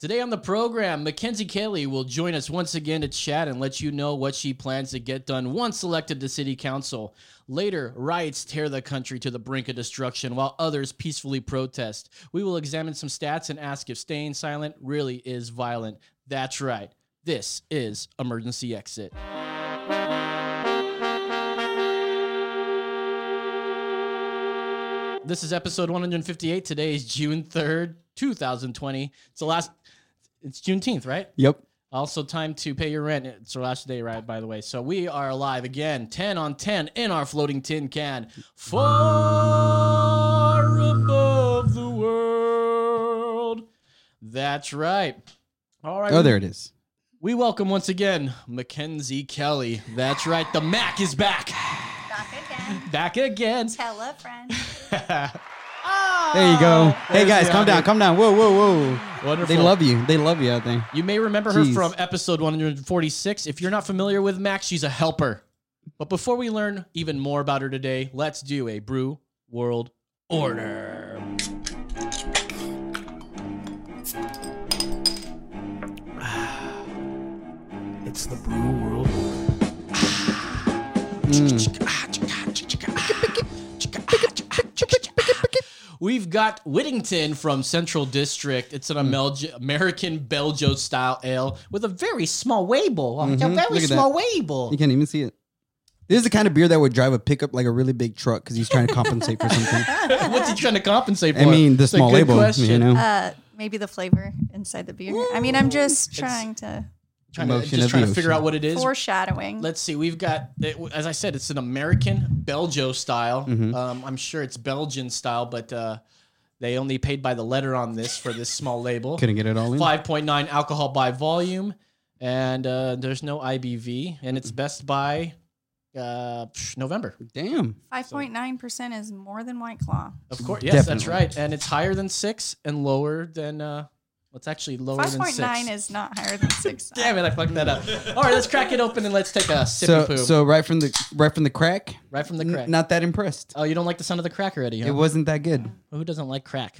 Today on the program, Mackenzie Kelly will join us once again to chat and let you know what she plans to get done once elected to city council. Later, riots tear the country to the brink of destruction while others peacefully protest. We will examine some stats and ask if staying silent really is violent. That's right. This is Emergency Exit. This is episode 158. Today is June 3rd, 2020. It's the last, it's Juneteenth, right? Yep. Also, time to pay your rent. It's our last day, right? By the way. So, we are live again, 10 on 10 in our floating tin can. Far above the world. That's right. All right. Oh, there it is. We welcome once again Mackenzie Kelly. That's right. The Mac is back. Back again. Back again. Tell a friend. There you go. Ah! hey guys, the calm down, audio. calm down. Whoa, whoa, whoa. Wonderful. They love you. They love you out there. You may remember her Jeez. from episode 146. If you're not familiar with Max, she's a helper. But before we learn even more about her today, let's do a Brew World Order. Ah, it's the Brew World mm. ah, We've got Whittington from Central District. It's an Amelg- American Belgio style ale with a very small label. It's a very Look at small label. You can't even see it. This is the kind of beer that would drive a pickup like a really big truck because he's trying to compensate for something. What's he trying to compensate for? I mean, the It's small good label, question. you know. Uh, maybe the flavor inside the beer. I mean, I'm just trying to Trying to, just trying the to figure out what it is. foreshadowing. Let's see. We've got, it, as I said, it's an American Belgio style. Mm-hmm. Um, I'm sure it's Belgian style, but uh, they only paid by the letter on this for this small label. Couldn't get it all in. 5.9 alcohol by volume, and uh, there's no IBV, and it's best by uh, November. Damn. 5.9% is more than White Claw. Of course, yes, that's right, and it's higher than six and lower than. Uh, what's actually lower than six? 5.9 is not higher than 6. Damn it! I fucked that up. All right, let's crack it open and let's take a sip So, of poop so right from the right from the crack, right from the n- crack. not that impressed. oh, you don't like the sound of the crack already? Huh? It wasn't that good. Who doesn't like crack?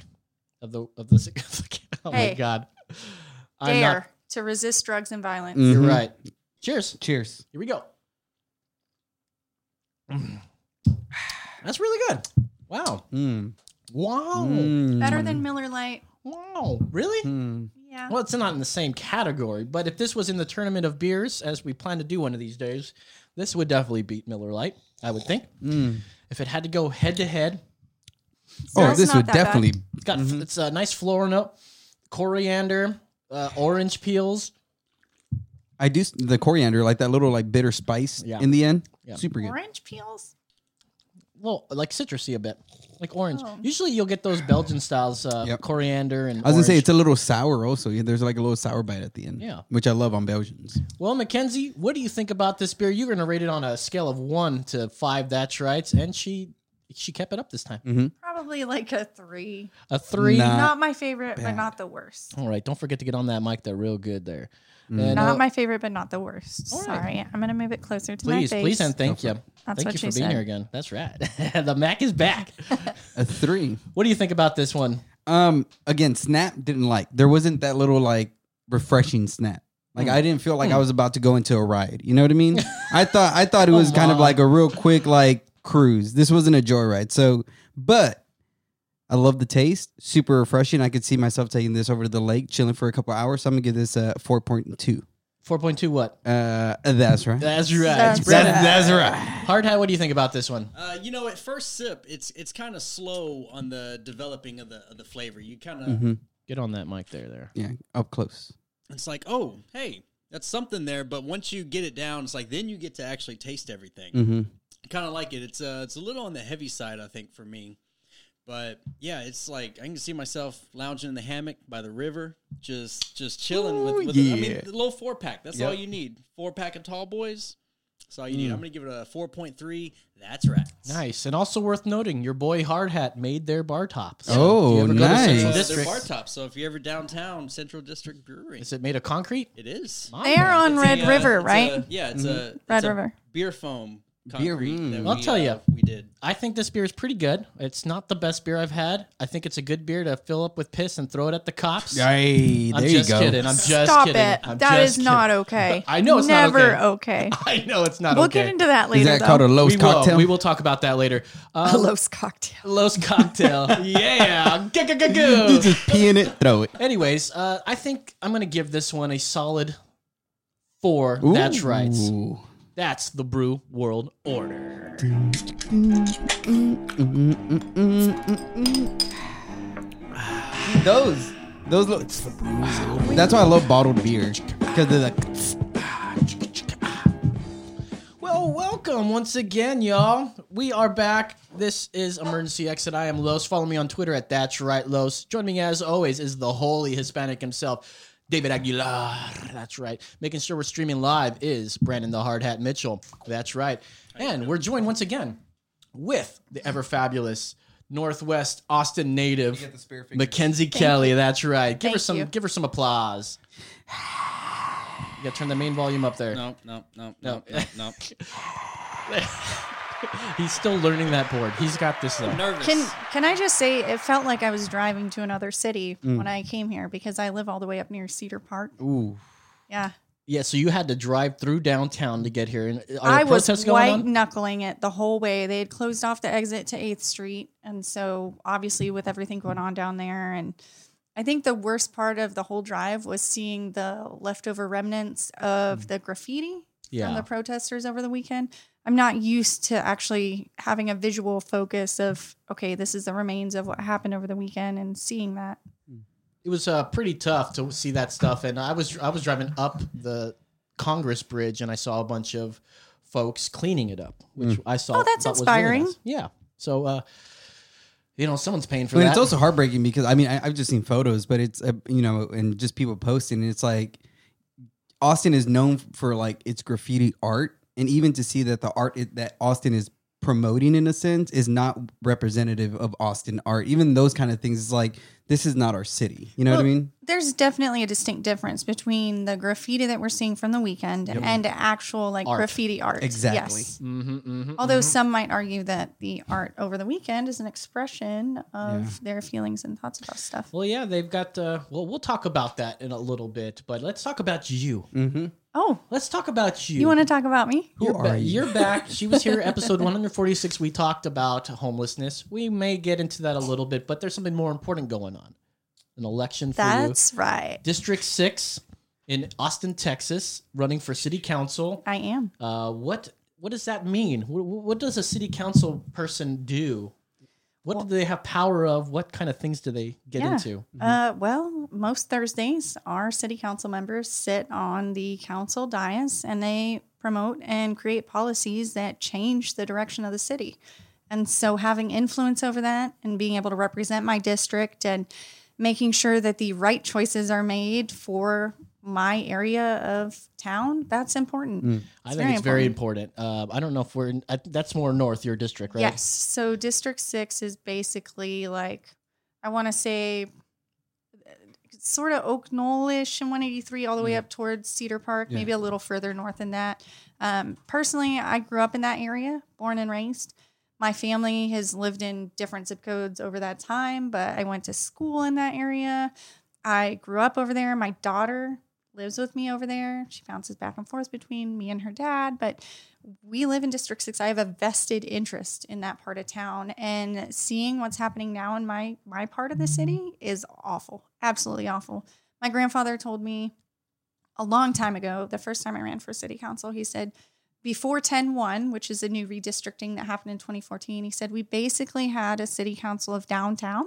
Of the of the. oh my Hey. god! I'm Dare not- to resist drugs and violence. You're Mhm. right. Cheers. Cheers. Here we go. That's really good. Wow. Mm. Wow. Mm. Better than Miller Lite. Wow. Really? Mm. Yeah. Well, it's not in the same category, but if this was in the tournament of beers, as we plan to do one of these days, this would definitely beat Miller Lite, I would think. Mm. If it had to go head to head, Oh, Smells this would that bad. definitely. it's got Mm-hmm. it's a nice floral note, coriander, uh, orange peels. I do the coriander, like that little like bitter spice Yeah. in the end. Yeah. Super good. Orange peels? Well, like citrusy a bit, like orange. Oh. Usually, you'll get those Belgian styles, uh, Yep. coriander and. I was gonna say orange. it's a little sour also. Yeah, There's like a little sour bite at the end. Yeah. Which I love on Belgians. Well, Mackenzie, what do you think about this beer? You're going to rate it on a scale of one to five. That's right, and she she kept it up this time. Probably like a 3. A three. Nah. not my favorite, but not the worst. All right, don't forget to get on that mic there, real good there. And, Not uh, my favorite, but not the worst. All right. Sorry. I'm going to move it closer to please, my face. please, and thank Go you. That's thank what you for she being said. here again. That's right. the Mac is back. A three. what do you think about this one? Um, again, snap didn't like. There wasn't that little like refreshing snap. Like Hmm. I didn't feel like I was about to go into a ride. You know what I mean? I thought I thought it was kind of like a real quick like cruise. This wasn't a joyride. So, but I love the taste. Super refreshing. I could see myself taking this over to the lake, chilling for a couple hours. So I'm gonna give this a four point two. Four point two. What? Uh, that's right. That's right. That's Brennan, right. That's right. Hard hat. What do you think about this one? Uh, you know, at first sip, it's it's kind of slow on the developing of the of the flavor. You kind of Mhm. Get on that mic there. There. Yeah, up close. it's like, oh, hey, that's something there. But once you get it down, it's like then you get to actually taste everything. Mm-hmm. Kind of like it. It's uh, it's a little on the heavy side, I think, for me. But yeah, it's like I can see myself lounging in the hammock by the river, just just chilling Ooh, with. with I yeah. mean, the little four pack. That's all you need. Four pack of tall boys. That's all you need. Mm. I'm gonna give it a four point three. That's right. Nice, and also worth noting, your boy Hard Hat made their bar top. Oh, if you ever go to nice. Central Uh, they're District, bar top. So if you're ever downtown, Central District Brewery, is it made of concrete? it is. My They are on It's Red a, uh, River, it's right? a- yeah, it's a Red it's a River. beer foam Beer, mm. that I'll tell ya. uh, we did. I think this beer is pretty good. It's not the best beer I've had. I think it's a good beer to fill up with piss and throw it at the cops. Hey, I'm there just you go. kidding. I'm just Stop kidding. it. I'm That just is not okay. I know it's not Never okay. okay. I know it's not We'll okay. get into that later. Is that though. called a Los we cocktail? Will. We will talk about that later. a Um, Los cocktail? Los cocktail. yeah. Go, go, go, You just pee in it, throw it. Anyways, uh, I think I'm gonna give this one a solid four. That's right. That's the Brew World Order. Those, those look. That's why I love bottled beer because they're like. Well, welcome once again, y'all. We are back. This is Emergency Exit. I am Los. Follow me on Twitter at That's Right Los. Join me as always is the holy Hispanic himself, David Aguilar. That's right. Making sure we're streaming live is Brandon the Hard Hat Mitchell. That's right. And we're joined once again with the ever fabulous Northwest Austin native the spare fingers. Mackenzie Kelly. That's right. Give her some. you. Give her some applause. You gotta turn the main volume up there. No, no, no, No. no, no, no. He's still learning that board. He's got this though. Nervous. Can Can I just say it felt like I was driving to another city Mm. when I came here because I live all the way up near Cedar Park. Ooh. Yeah, Yeah, so you had to drive through downtown to get here. And are I there was protests going white on? knuckling it the whole way. They had closed off the exit to Eighth Street, and so obviously with everything going on down there, and I think the worst part of the whole drive was seeing the leftover remnants of the graffiti from Yeah. the protesters over the weekend. I'm not used to actually having a visual focus of okay, this is the remains of what happened over the weekend, and seeing that. It was uh, pretty tough to see that stuff. And I was I was driving up the Congress Bridge and I saw a bunch of folks cleaning it up, which I saw. Oh, that's thought was really inspiring. nice. Yeah. So, uh, you know, someone's paying for I mean, that. it's also heartbreaking because I mean I, I've just seen photos, but it's uh, you know, and just people posting. And it's like Austin is known for like its graffiti art, and even to see that the art it, that Austin is promoting in a sense is not representative of Austin art. Even those kind of things is like this is not our city. You know what I mean? There's definitely a distinct difference between the graffiti that we're seeing from the weekend and actual like Art. graffiti art. Exactly. Yes. mm-hmm, mm-hmm, Although some might argue that the art over the weekend is an expression of their feelings and thoughts about stuff. Well, yeah, they've got. Uh, well, we'll talk about that in a little bit, but let's talk about you. Oh, Let's talk about you. you want to talk about me? Who You're, are ba- you? you're back. She was here, episode 146. We talked about homelessness. We may get into that a little bit, but there's something more important going on. An election for you. That's right. District 6 in Austin, Texas, running for city council. I am. Uh, what what does that mean? What, what does a city council person do? What do they have power of? What kind of things do they get Yeah. into? Uh, well, most Thursdays, our city council members sit on the council dais and they promote and create policies that change the direction of the city. And so, having influence over that and being able to represent my district and making sure that the right choices are made for my area of town, that's important. I think very it's very important. Uh, I don't know if we're in, I, that's more north your district, right? Yes. So District Six is basically like I want to say sort of Oak Knoll-ish and 183 all the way up towards Cedar Park, maybe a little further north than that. Um, personally, I grew up in that area, born and raised. My family has lived in different zip codes over that time, but I went to school in that area. I grew up over there. My daughter lives with me over there. She bounces back and forth between me and her dad, but we live in District 6. I have a vested interest in that part of town and seeing what's happening now in my my part of the city is awful. Absolutely awful. My grandfather told me a long time ago, the first time I ran for city council, he said before 10-1, which is a new redistricting that happened in 2014, he said we basically had a city council of downtown,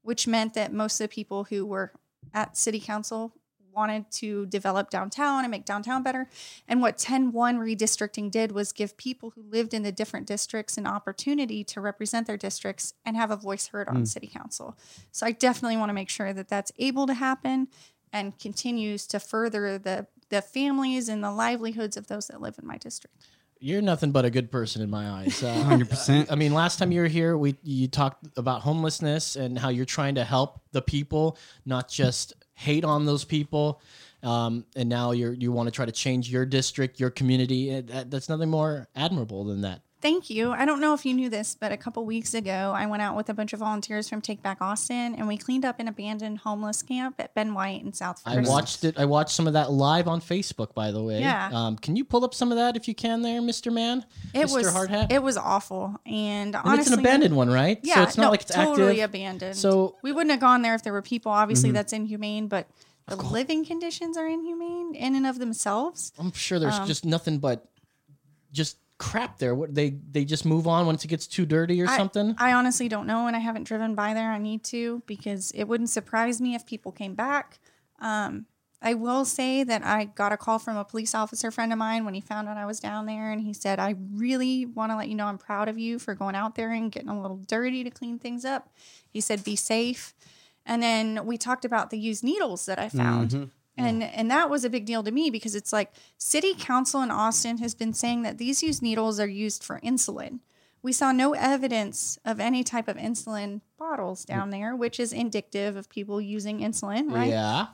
which meant that most of the people who were at city council wanted to develop downtown and make downtown better. And what 10 1 redistricting did was give people who lived in the different districts an opportunity to represent their districts and have a voice heard on city council. So I definitely want to make sure that that's able to happen and continues to further the the families and the livelihoods of those that live in my district. You're nothing but a good person in my eyes. Uh, 100%. I mean, last time you were here, we you talked about homelessness and how you're trying to help the people, not just hate on those people. um, and now you're you want to try to change your district, your community. That, that's nothing more admirable than that. Thank you. I don't know if you knew this, but a couple weeks ago, I went out with a bunch of volunteers from Take Back Austin, and we cleaned up an abandoned homeless camp at Ben White in South. I watched it. I watched some of that live on Facebook, by the way. Yeah. Um, can you pull up some of that if you can, there, Mister Man? It Mr. was Hardhat? it was awful, and, And honestly, it's an abandoned one, right? Yeah, so it's not no, like it's totally active. abandoned. So- we wouldn't have gone there if there were people. Obviously, Mm-hmm. that's inhumane, but the living conditions are inhumane in and of themselves. I'm sure there's Um, just nothing but just crap there. What they they just move on once it gets too dirty or I- something. I honestly don't know, and I haven't driven by there. I need to because it wouldn't surprise me if people came back. Um, I will say that I got a call from a police officer friend of mine when he found out I was down there, and he said, "I really want to let you know I'm proud of you for going out there and getting a little dirty to clean things up." He said, "Be safe." And then we talked about the used needles that I found. And and that was a big deal to me because it's like city council in Austin has been saying that these used needles are used for insulin. We saw no evidence of any type of insulin bottles down there, which is indicative of people using insulin, right? Yeah.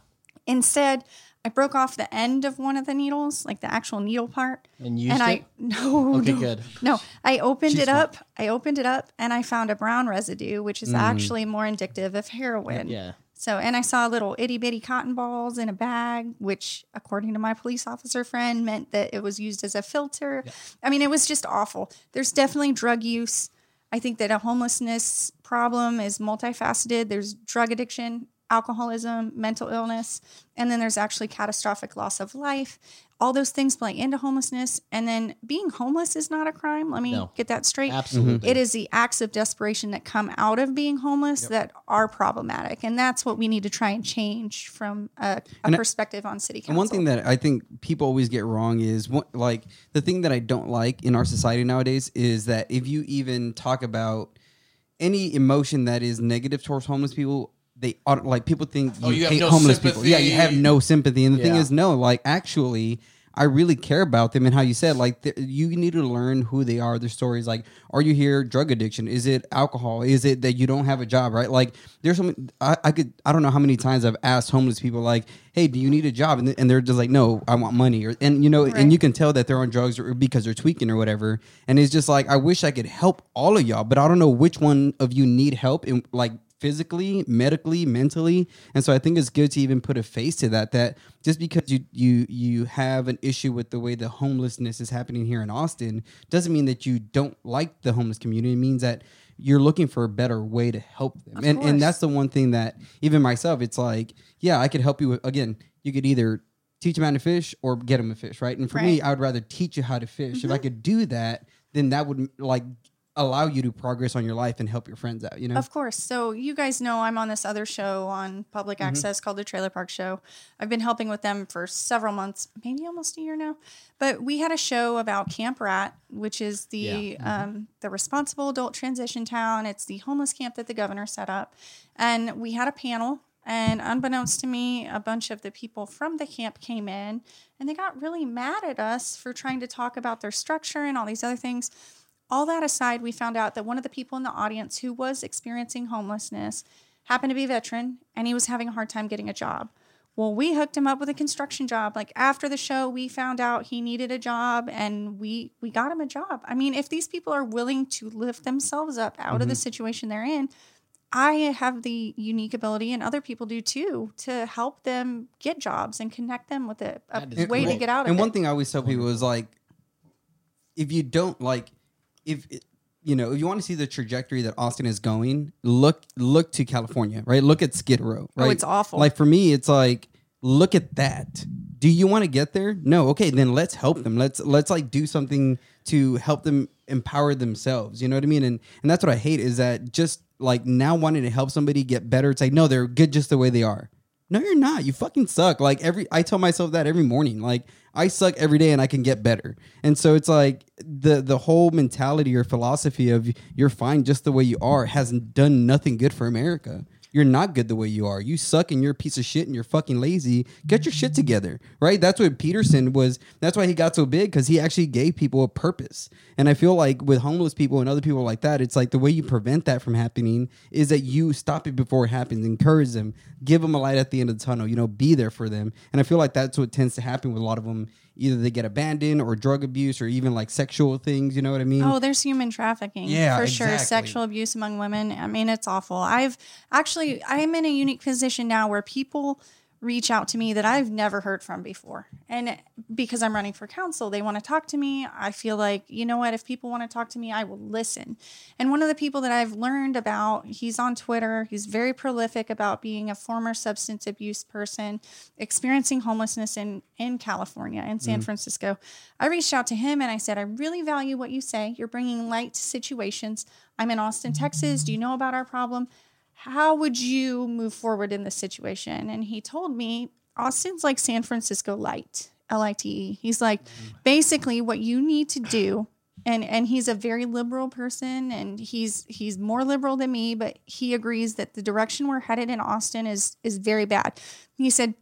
Instead, I broke off the end of one of the needles, like the actual needle part, And used and I it. no, Okay, no, good. no, I opened She's it up. I opened it up, and I found a brown residue, which is actually more indicative of heroin. Mm. Yeah. So, and I saw little itty bitty cotton balls in a bag, which, according to my police officer friend, meant that it was used as a filter. I mean, it was just awful. There's definitely drug use. I think that a homelessness problem is multifaceted. There's drug addiction, alcoholism, mental illness, and then there's actually catastrophic loss of life. All those things play into homelessness. And then being homeless is not a crime. Let me No. get that straight. Absolutely. It is the acts of desperation that come out of being homeless that are problematic, and that's what we need to try and change from a, a And I- perspective on city council. And one thing that I think people always get wrong is one, like the thing that I don't like in our society nowadays is that if you even talk about any emotion that is negative towards homeless people, they auto- like people think you, Oh, you hate no homeless people. Yeah, you have no sympathy. And the thing is, no, like actually. I really care about them and how you said like th- you need to learn who they are, their stories. Like, are you here drug addiction? Is it alcohol? Is it that you don't have a job? Right? Like, there's some. I, I could. I don't know how many times I've asked homeless people like, "Hey, do you need a job?" And, th- and they're just like, "No, I want money." Or and you know, Right. and you can tell that they're on drugs or because they're tweaking or whatever. And it's just like, I wish I could help all of y'all, but I don't know which one of you need help and like physically, medically, mentally. And so I think it's good to even put a face to that. That just because you you you have an issue with the way the homelessness is happening here in Austin doesn't mean that you don't like the homeless community. It means that you're looking for a better way to help them. and course. and that's the one thing that even myself, it's like, yeah, I could help you with again, you could either teach a man to fish or get him a fish, right? And for me, Right. Mm-hmm. I would rather teach you how to fish. If I could do that, then that would like allow you to progress on your life and help your friends out, you know? Of course. So you guys know I'm on this other show on public Mm-hmm. access called the Trailer Park Show. I've been helping with them for several months, maybe almost a year now. But we had a show about Camp Rat, which is the Mm-hmm. um, the responsible adult transition town. It's the homeless camp that the governor set up, and we had a panel. And unbeknownst to me, a bunch of the people from the camp came in, and they got really mad at us for trying to talk about their structure and all these other things all that aside, we found out that one of the people in the audience who was experiencing homelessness happened to be a veteran and he was having a hard time getting a job. Well, we hooked him up with a construction job. Like after the show, we found out he needed a job and we we got him a job. I mean, if these people are willing to lift themselves up out of the mm-hmm. situation they're in, I have the unique ability, and other people do too, to help them get jobs and connect them with a, a way to get out of and it. And one thing I always tell people is like, if you don't like, if it, you know, if you want to see the trajectory that Austin is going, look look to California, right? Look at Skid Row, oh, right? Oh, it's awful. Like for me, it's like, look at that. Do you want to get there? No. Okay, then let's help them. Let's let's like do something to help them empower themselves. You know what I mean? And and that's what I hate is that just like now wanting to help somebody get better. It's like no, they're good just the way they are. No, you're not. You fucking suck. Like every I tell myself that every morning. Like I suck every day and I can get better. And so it's like the the whole mentality or philosophy of you're fine just the way you are has done nothing good for America. You're not good the way you are. You suck and you're a piece of shit and you're fucking lazy. Get your shit together, right? That's what Peterson was. That's why he got so big because he actually gave people a purpose. And I feel like with homeless people and other people like that, it's like the way you prevent that from happening is that you stop it before it happens, encourage them, give them a light at the end of the tunnel, you know, be there for them. And I feel like that's what tends to happen with a lot of them. Either they get abandoned or drug abuse or even like sexual things, you know what I mean? Oh, there's human trafficking. Yeah, for sure. Sexual abuse among women. I mean, it's awful. I've actually, I'm in a unique position now where people reach out to me that I've never heard from before. And because I'm running for council, they want to talk to me. I feel like, you know what, if people want to talk to me, I will listen. And one of the people that I've learned about, he's on Twitter, he's very prolific about being a former substance abuse person, experiencing homelessness in, in California in San mm-hmm. Francisco. I reached out to him and I said, I really value what you say. You're bringing light to situations. I'm in Austin, Texas. Do you know about our problem? How would you move forward in this situation? And he told me Austin's like San Francisco light, L I T E. He's like, mm. basically, what you need to do. And, and he's a very liberal person and he's he's more liberal than me but he agrees that the direction we're headed in Austin is is very bad. He said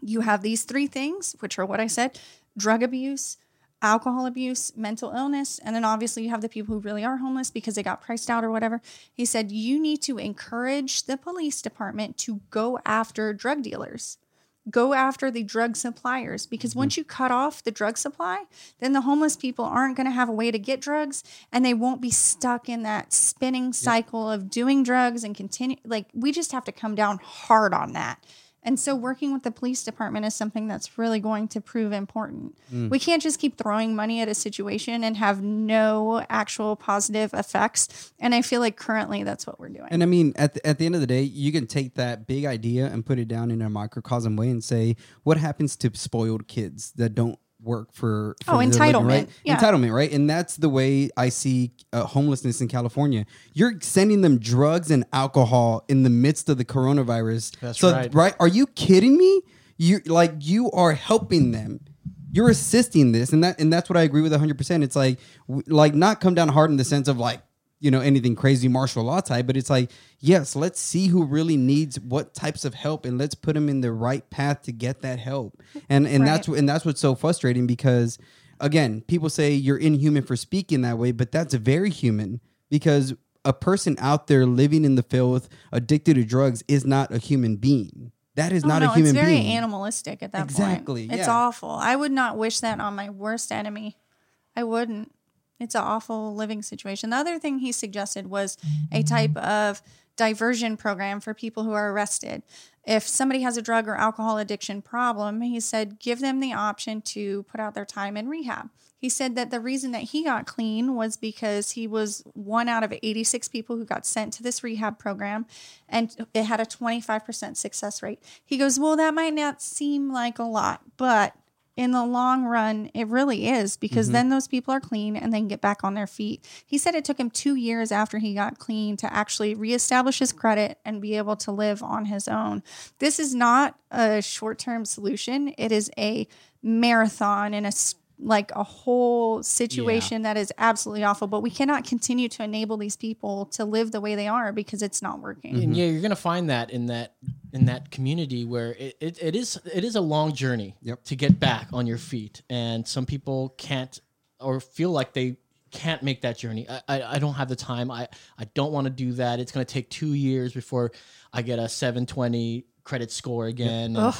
you have these three things which are what I said drug abuse, alcohol abuse, mental illness, and then obviously you have the people who really are homeless because they got priced out or whatever. He said you need to encourage the police department to go after drug dealers. Go after the drug suppliers because mm-hmm. once you cut off the drug supply, then the homeless people aren't going to have a way to get drugs and they won't be stuck in that spinning cycle of doing drugs and continue. Like, we just have to come down hard on that. And so, working with the police department is something that's really going to prove important. Mm. We can't just keep throwing money at a situation and have no actual positive effects. And I feel like currently that's what we're doing. And I mean, at the, at the end of the day, you can take that big idea and put it down in a microcosm way and say, what happens to spoiled kids that don't work for, for Oh, their living, entitlement. right? Yeah. Entitlement, right? And that's the way I see uh, homelessness in California. You're sending them drugs and alcohol in the midst of the coronavirus. That's so, right. Are you kidding me? You like you are helping them. You're assisting this, and that and that's what I agree with 100. percent It's like w- like not come down hard in the sense of like you know anything crazy martial law type, but it's like yes, let's see who really needs what types of help, and let's put them in the right path to get that help. And and that's and that's what's so frustrating because again, people say you're inhuman for speaking that way, but that's very human because a person out there living in the filth, addicted to drugs, is not a human being. That is Oh, not no, a human being. it's very being. animalistic at that Exactly, point. It's yeah. awful. I would not wish that on my worst enemy. I wouldn't. It's an awful living situation. The other thing he suggested was a mm-hmm. type of diversion program for people who are arrested. If somebody has a drug or alcohol addiction problem, he said give them the option to put out their time in rehab. He said that the reason that he got clean was because he was one out of 86 people who got sent to this rehab program and it had a 25% success rate. He goes, Well, that might not seem like a lot, but in the long run, it really is because mm-hmm. then those people are clean and they can get back on their feet. He said it took him two years after he got clean to actually reestablish his credit and be able to live on his own. This is not a short term solution, it is a marathon and a like a whole situation that is absolutely awful but we cannot continue to enable these people to live the way they are because it's not working and mm-hmm. yeah, you're gonna find that in that in that community where it, it, it is it is a long journey Yep. to get back on your feet, and some people can't or feel like they can't make that journey. I I, I don't have the time. I I don't want to do that. It's gonna take two years before I get a 720 credit score again. and, Ugh.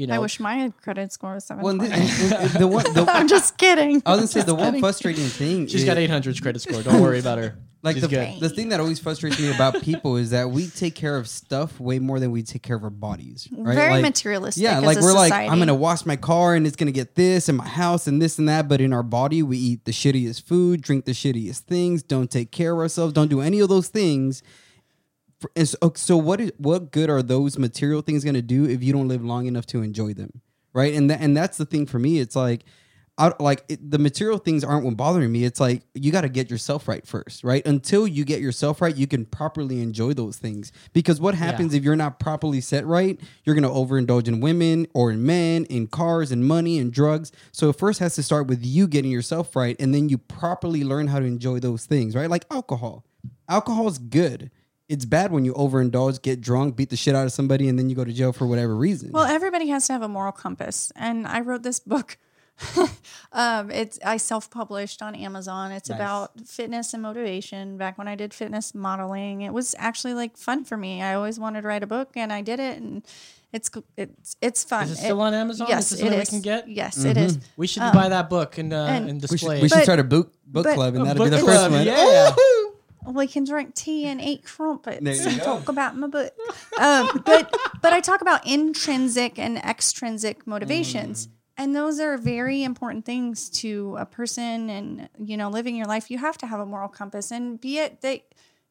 You know, I wish my credit score was Well, and 720. the, the one, the, I'm just kidding. I was gonna say the one frustrating thing. she's is, got 800's credit score. Don't worry about her. Like she's the, good. the thing that always frustrates me about people is that we take care of stuff way more than we take care of our bodies. Right? Very Like, materialistic. Yeah, like a we're like. I'm gonna wash my car and it's gonna get this in my house and this and that. But in our body, we eat the shittiest food, drink the shittiest things, don't take care of ourselves, don't do any of those things. And so, so what is what good are those material things gonna do if you don't live long enough to enjoy them, right? And that and that's the thing for me. It's like. I, like it, the material things aren't what bothering me. It's like you got to get yourself right first, right? Until you get yourself right, you can properly enjoy those things. Because what happens if you're not properly set right? You're gonna overindulge in women or in men, in cars and money and drugs. So it first has to start with you getting yourself right, and then you properly learn how to enjoy those things, right? Like alcohol. Alcohol is good it's bad when you overindulge, get drunk, beat the shit out of somebody, and then you go to jail for whatever reason. Well, everybody has to have a moral compass, and I wrote this book. um, it's I self-published on Amazon. It's Nice. about fitness and motivation. Back when I did fitness modeling, it was actually like fun for me. I always wanted to write a book, and I did it, and it's it's it's fun. Is it still on Amazon? Yes, is this it something we can get? Yes, it is. We should Um, buy that book and uh, and- and we should, display. we should But- start a book book but- club, and A that'll be the first club, one. yeah. We can drink tea and eat crumpets and go. talk about my book. Um, but but I talk about intrinsic and extrinsic motivations. Mm. And those are very important things to a person and you know living your life. You have to have a moral compass and be it they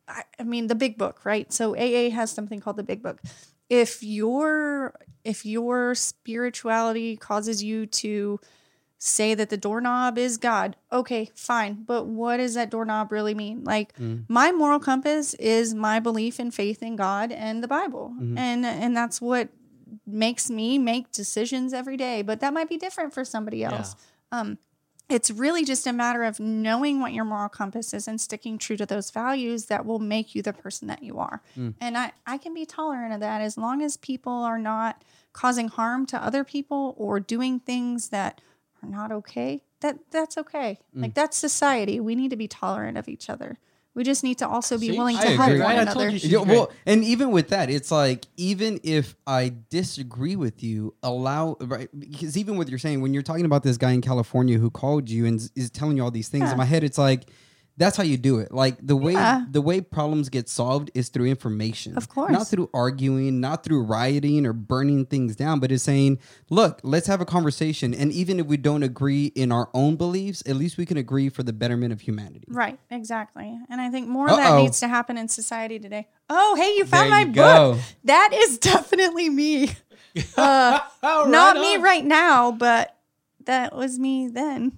I, I mean the big book, right? So AA has something called the big book. If your if your spirituality causes you to say that the doorknob is God. Okay, fine. But what does that doorknob really mean? Like Mm. my moral compass is my belief and faith in God and the Bible. Mhm. And and that's what makes me make decisions every day. But that might be different for somebody else. Um it's really just a matter of knowing what your moral compass is and sticking true to those values that will make you the person that you are. Mm. And I, I can be tolerant of that as long as people are not causing harm to other people or doing things that are not okay. That that's okay. Mm. Like that's society. We need to be tolerant of each other. We just need to also be See? willing I to help agree. one Right, I told another. you Yeah, well, and even with that, it's like even if I disagree with you, allow right because even what you're saying when you're talking about this guy in California who called you and is- is telling you all these things Yeah. in my head, it's like that's how you do it. Like the way Yeah. the way problems get solved is through information, Of course. not through arguing, not through rioting or burning things down, but it's saying, look, let's have a conversation, and even if we don't agree in our own beliefs, at least we can agree for the betterment of humanity. Right, exactly. And I think more of that needs to happen in society today. Oh, hey, you found There my you book. go. That is definitely me. Uh, Oh, right not me right now, but that was me then.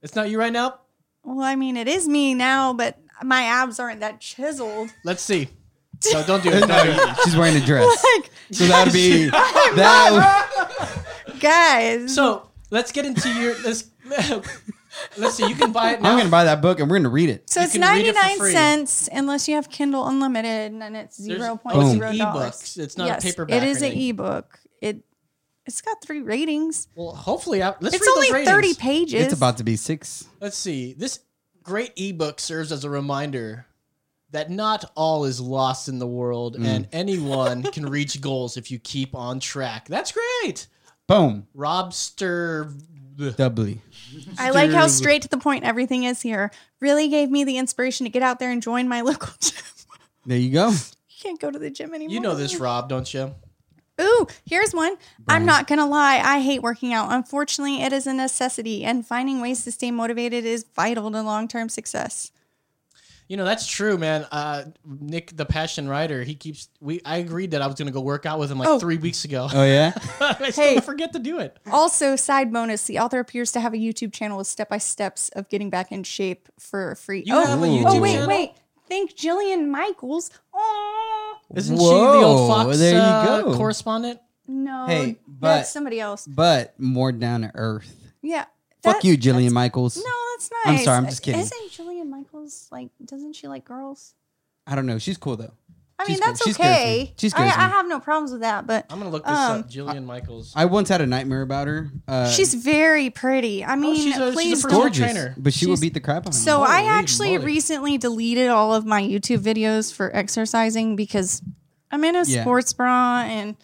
It's not you right now. Well, I mean, it is me now, but my abs aren't that chiseled. Let's see. No, don't do it. No, She's wearing a dress, Like, so that'd be that. guys. so let's get into your let's let's see. You can buy it now. I'm gonna buy that book and we're gonna read it. so you it's can read it for 99 free. cents unless you have Kindle Unlimited and it's There's- zero oh, point it's zero an dollars. ebook. It's not a yes, paperback It or is an anything. ebook. It it's got three ratings. Well, hopefully, I, let's it's read only those 30 pages. It's about to be six. Let's see. This great ebook serves as a reminder that not all is lost in the world, Mm. and anyone can reach goals if you keep on track. That's great, Boom. Robster. Doubly. I like how straight to the point everything is here. Really gave me the inspiration to get out there and join my local gym. There you go. you can't go to the gym anymore. You know this, Rob, don't you? Ooh, here's one. Brian. I'm not gonna lie, I hate working out. Unfortunately, it is a necessity, and finding ways to stay motivated is vital to long term success. You know that's true, man. Uh, Nick, the passion writer, he keeps. We I agreed that I was gonna go work out with him like Oh. three weeks ago. Oh yeah. I still Hey. forget to do it. Also, side bonus: the author appears to have a YouTube channel with step by steps of getting back in shape for free. You oh, have a YouTube oh wait, channel? wait. Thank Jillian Michaels. Oh Isn't she the old Whoa, Fox there you uh, go. correspondent? no, Hey, but- that's somebody else. but more down to earth. Yeah. Fuck that- you, Jillian that's- Michaels. No, that's nice. I'm sorry, I'm just kidding. Isn't Jillian Michaels like? Doesn't she like girls? I don't know. She's cool though. I She's mean, cool. that's She scares me. okay. She I, scares I me. have no problems with that, but I'm gonna look this Um, up. Jillian Michaels. I once had a nightmare about her. Uh, she's very pretty. I mean, Oh, she's a- she's a please personal gorgeous, trainer. but she will beat the crap out of me. So I Holy actually moly. recently deleted all of my YouTube videos for exercising because I'm in a Yeah. sports bra and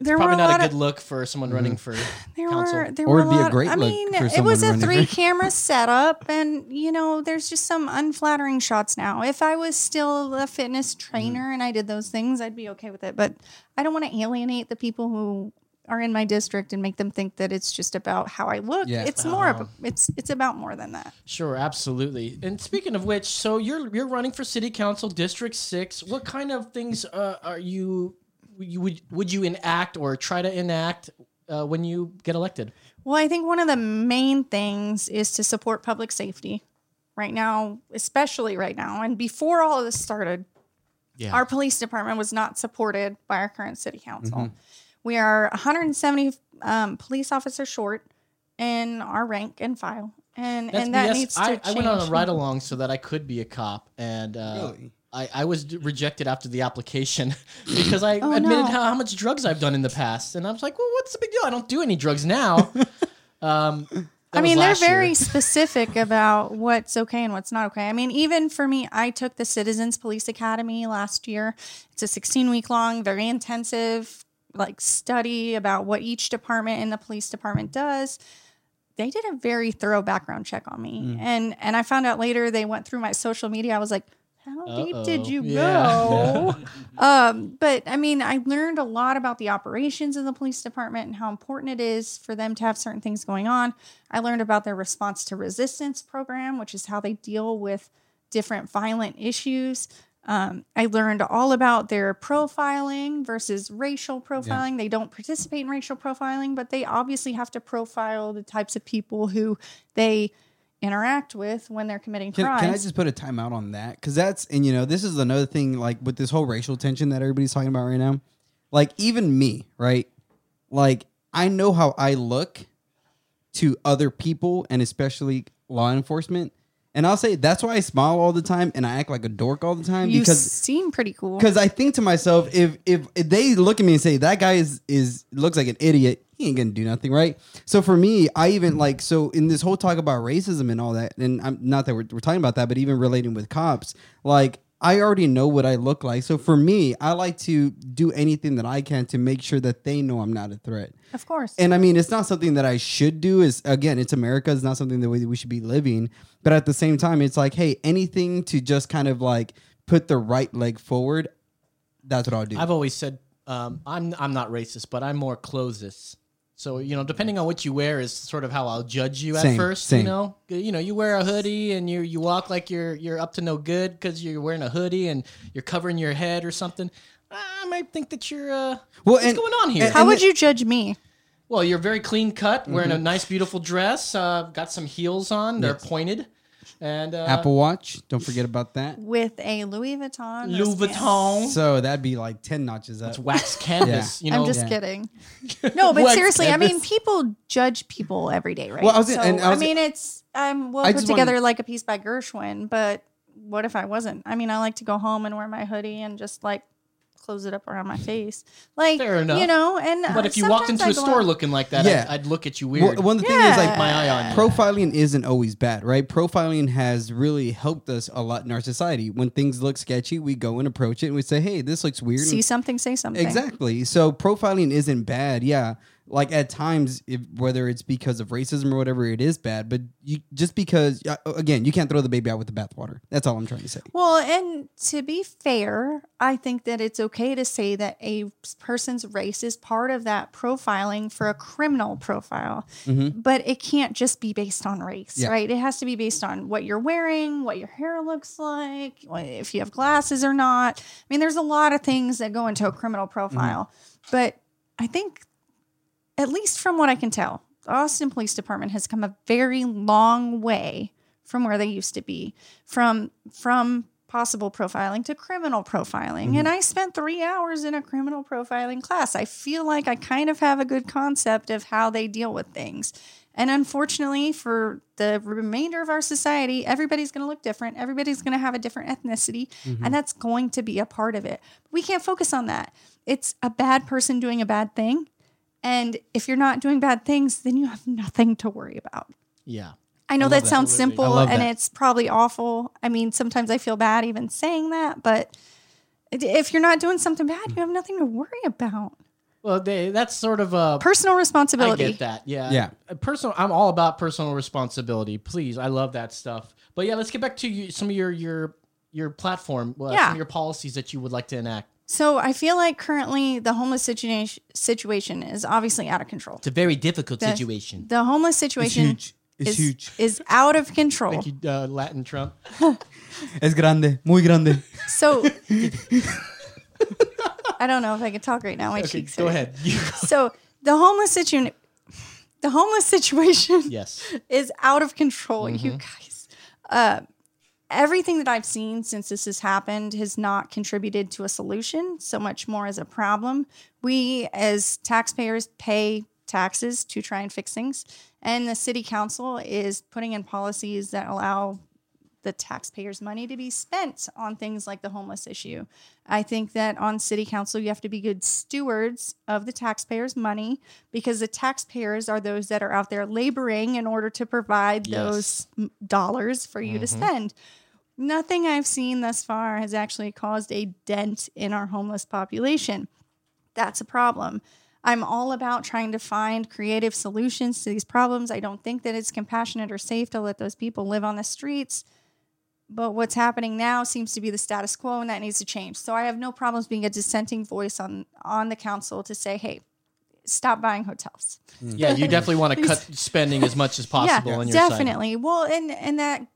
there Probably were a not lot a of good look for someone running for there council. were there Or were it'd be a lot- great I look mean, for it was a three for- camera setup, and you know, there's just some unflattering shots now. If I was still a fitness Mm-hmm. trainer and I did those things, I'd be okay with it. But I don't want to alienate the people who are in my district and make them think that it's just about how I look. Yeah. It's more Uh-huh. of it's it's about more than that. Sure, absolutely. And speaking of which, so you're you're running for city council, District Six. What kind of things uh, are you you would would you enact or try to enact uh, when you get elected? Well, I think one of the main things is to support public safety. Right now, especially right now, and before all of this started, Yeah. our police department was not supported by our current city council. Mm-hmm. We are 170 um, police officers short in our rank and file, and That's and that BS. needs to I, change. I went on a ride along so that I could be a cop, and uh, Really? I, I was rejected after the application because I Oh, admitted no. how, how much drugs I've done in the past, and I was like, "Well, what's the big deal? I don't do any drugs now." um, I mean, they're year. very specific about what's okay and what's not okay. I mean, even for me, I took the Citizens Police Academy last year. It's a 16 week long, very intensive, like study about what each department in the police department does. They did a very thorough background check on me, Mm. and and I found out later they went through my social media. I was like, how deep did you Yeah. go? um, but I mean, I learned a lot about the operations of the police department and how important it is for them to have certain things going on. I learned about their response to resistance program, which is how they deal with different violent issues. Um, I learned all about their profiling versus racial profiling. They don't participate in racial profiling, but they obviously have to profile the types of people who they interact with when they're committing Can, crimes. can I just put a timeout on that? Because that's and you know this is another thing like with this whole racial tension that everybody's talking about right now. Like even me, right? Like I know how I look to other people and especially law enforcement, and I'll say that's why I smile all the time and I act like a dork all the time you because seem pretty cool. because I think to myself if, if if they look at me and say that guy is is looks like an idiot, he ain't gonna do nothing, right? So for me, I even like so in this whole talk about racism and all that, and I'm not that we're, we're talking about that, but even relating with cops, like I already know what I look like. So for me, I like to do anything that I can to make sure that they know I'm not a threat. Of course. And I mean, it's not something that I should do. Is again, it's America. It's not something the way that we should be living. But at the same time, it's like, hey, anything to just kind of like put the right leg forward. That's what I'll do. I've always said um, I'm I'm not racist, but I'm more clothesist. So you know, depending on what you wear is sort of how I'll judge you at Same, first. same. You know, you know, you wear a hoodie and you you walk like you're you're up to no good because you're wearing a hoodie and you're covering your head or something. I might think that you're uh, Well, what's and- going on here? and- How would you judge me? well, you're very clean cut, wearing Mm-hmm. a nice, beautiful dress. Uh, got some heels on. They're pointed, and uh, Apple Watch. Don't forget about that. With a Louis Vuitton. Louis wristband. Vuitton. So that'd be like ten notches up. It's wax canvas. You know, I'm just Yeah. kidding. No, but Wax seriously, I mean, people judge people every day, right? Well, I was- so, and I I, mean, it's I'm well I put together wanted- like a piece by Gershwin, but what if I wasn't? I mean, I like to go home and wear my hoodie and just like close it up around my face, like Fair enough. you know. And But uh, if you walked into I a go store out- looking like that, Yeah. I'd, I'd look at you Well, weird. one of the things is like Yeah. my eye on you. profiling isn't always bad, right? Profiling has really helped us a lot in our society. When things look sketchy, we go and approach it and we say, "Hey, this looks weird." see something, say something. Exactly. So profiling isn't bad. Yeah. Like at times, if, whether it's because of racism or whatever, it is bad. But you just because again, you can't throw the baby out with the bathwater. That's all I'm trying to say. Well, and to be fair, I think that it's okay to say that a person's race is part of that profiling for a criminal profile, but it can't just be based on race, Mm-hmm. Yeah. right? It has to be based on what you're wearing, what your hair looks like, if you have glasses or not. I mean, there's a lot of things that go into a criminal Mm-hmm. profile, but I think, at least from what I can tell, the Austin Police Department has come a very long way from where they used to be from from possible profiling to criminal profiling. And mm-hmm. i spent three hours in a criminal profiling class. I feel like i kind of have a good concept of how they deal with things. And unfortunately for the remainder of our society everybody's going to look different. Everybody's going to have a different ethnicity mm-hmm. and that's going to be a part of it. We can't focus on that. It's a bad person doing a bad thing and if you're not doing bad things then you have nothing to worry about yeah. I know love that that. sounds Absolutely. simple and that. it's probably awful. I mean, sometimes I feel bad even saying that, but if you're not doing something bad, you have nothing to worry about. Well, they, that's sort of a. Personal responsibility. I get that. Yeah. Yeah. Uh, Personal. I'm all about personal responsibility. Please, I love that stuff. But yeah, let's get back to you, some of your your your platform. Uh, Yeah. Some of your policies that you would like to enact. So I feel like currently the homeless situation situation is obviously out of control. It's a very difficult The- situation. The homeless It's situation huge. It's is, huge. is out of control. Thank you, uh, Latin Trump. Es grande, muy grande. So I don't know if I can talk right now. My Okay, cheeks go hurt. ahead. So the homeless situation the homeless situation yes. is out of control, you Mm-hmm. guys. Uh, everything that I've seen since this has happened has not contributed to a solution, so much more as a problem. We, as taxpayers, pay taxes to try and fix things, and the city council is putting in policies that allow the taxpayers' money to be spent on things like the homeless issue. I think that on city council, you have to be good stewards of the taxpayers' money because the taxpayers are those that are out there laboring in order to provide Yes. those dollars for you to mm-hmm. spend. Nothing I've seen thus far has actually caused a dent in our homeless population. That's a problem. I'm all about trying to find creative solutions to these problems. I don't think that it's compassionate or safe to let those people live on the streets. But what's happening now seems to be the status quo and that needs to change. So I have no problems being a dissenting voice on on the council to say, "Hey, stop buying hotels." Yeah, you definitely want to cut spending as much as possible on your side. definitely. Well, and and that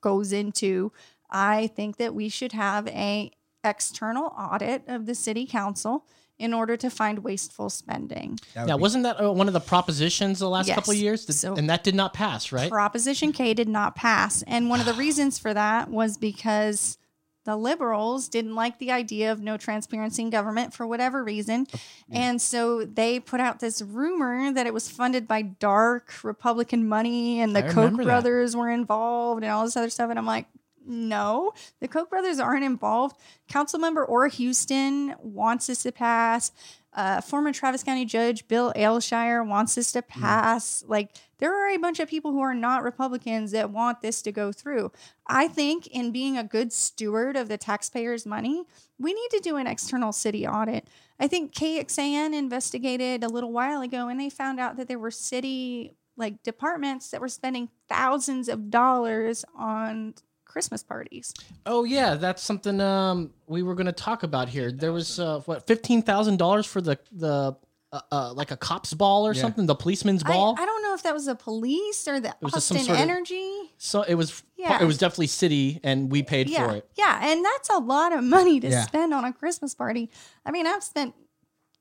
goes into I think that we should have a external audit of the city council in order to find wasteful spending. That would Yeah, be- wasn't that uh, one of the propositions the last Yes. couple of years? Did- So- and that did not pass, right? Proposition K did not pass. And one of the reasons for that was because the liberals didn't like the idea of no transparency in government for whatever reason. And so they put out this rumor that it was funded by dark Republican money and the I Koch remember that. brothers were involved and all this other stuff. And I'm like, no, the Koch brothers aren't involved. Councilmember Ora Houston wants this to pass. Uh, former Travis County Judge Bill Aleshire wants this to pass. Like, there are a bunch of people who are not Republicans that want this to go through. I think, in being a good steward of the taxpayers' money, we need to do an external city audit. I think KXAN investigated a little while ago and they found out that there were city like departments that were spending thousands of dollars on Christmas parties. Oh yeah, that's something um, we were going to talk about here. There was uh, what fifteen thousand dollars for the the uh, uh, like a cop's ball or Yeah. something, the policeman's ball. I don't know if that was the police or the was some Austin sort of- Energy. so it was Yeah. it was definitely city, and we paid yeah, for it. Yeah, and that's a lot of money to Yeah. spend on a Christmas party. I mean, I've spent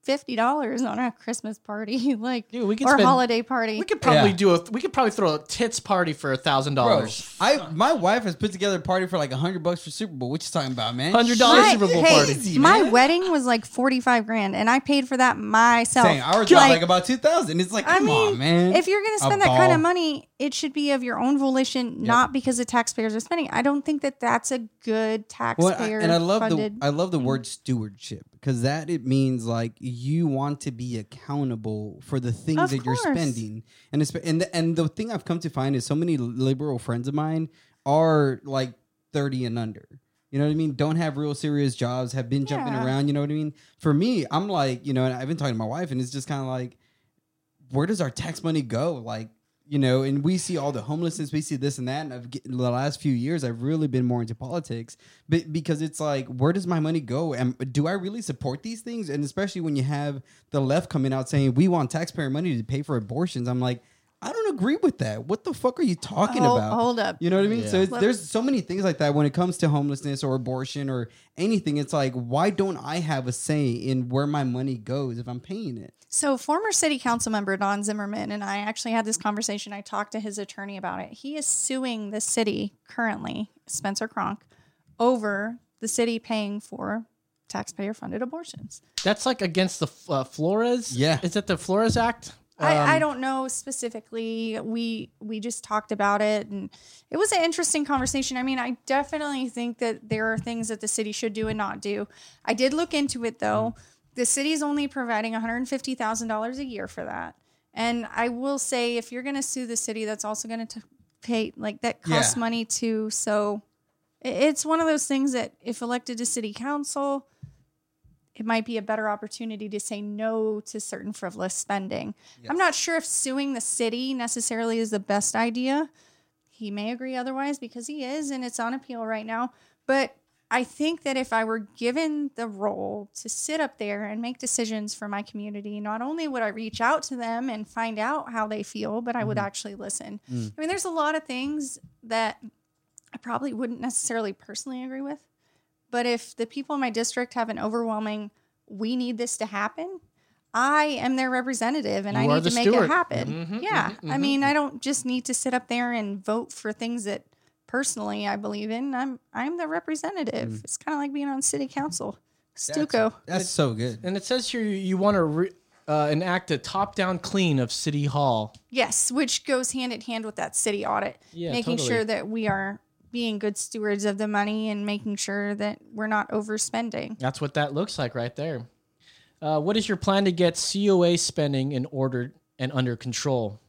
fifty dollars on a Christmas party, like Dude, we could or spend- holiday party. We could probably Yeah. do a we could probably throw a tits party for a thousand Bro, dollars. I my wife has put together a party for like a hundred bucks for Super Bowl. What you talking about, man? $100 My- Super Bowl hey, party. Easy, my man. wedding was like forty five grand, and I paid for that myself. Saying ours was like about two thousand. It's like, I come mean, on, man. if you're going to A spend that kind of money, it should be of your own volition, not because the taxpayers are spending. I don't think that that's a good Well, I- taxpayer and I love funded. the I love the word stewardship because that it means like you want to be accountable for the things Of that you're spending, and it's, and the, and the thing I've come to find is so many liberal friends of mine are like thirty and under. You know what I mean? Don't have real serious jobs, have been jumping Yeah. around. You know what I mean? For me, I'm like, you know, and I've been talking to my wife, and it's just kind of like, where does our tax money go? Like, you know, and we see all the homelessness, we see this and that. And I've get, the last few years, I've really been more into politics, but because it's like, where does my money go? And do I really support these things? And especially when you have the left coming out saying we want taxpayer money to pay for abortions, I'm like, I don't agree with that. What the fuck are you talking hold, about? hold up. You know what I mean? So Yeah. it's, there's so many things like that when it comes to homelessness or abortion or anything. It's like, why don't I have a say in where my money goes if I'm paying it? So, former city council member Don Zimmerman and I actually had this conversation. I talked to his attorney about it. He is suing the city currently, Spencer Cronk, over the city paying for taxpayer funded abortions. That's like against the uh, Flores. Yeah. is that the Flores Act? I, I Um, don't know specifically. We we just talked about it, and it was an interesting conversation. I mean, I definitely think that there are things that the city should do and not do. I did look into it though. The city is only providing one hundred fifty thousand dollars a year for that, and I will say, if you're going to sue the city, that's also going to pay like that costs Yeah. money too. So it's one of those things that if elected to city council it might be a better opportunity to say no to certain frivolous spending. I'm not sure if suing the city necessarily is the best idea. He may agree otherwise because he is, and it's on appeal right now. But I think that if I were given the role to sit up there and make decisions for my community, not only would I reach out to them and find out how they feel, but I would actually listen. I mean, there's a lot of things that I probably wouldn't necessarily personally agree with. But if the people in my district have an overwhelming, we need this to happen, I am their representative and You I need to make steward. it happen. Mhm, yeah. mhm, I mean, I don't just need to sit up there and vote for things that personally I believe in. I'm I'm the representative. Mm. It's kind of like being on city council. Stuco. That's so good. And it says here you, you want to re- uh, enact a top-down clean of City Hall. Yes, which goes hand in hand with that city audit, Yeah, making totally. sure that we are being good stewards of the money and making sure that we're not overspending. That's what that looks like right there. Uh, what is your plan to get COA spending in order and under control?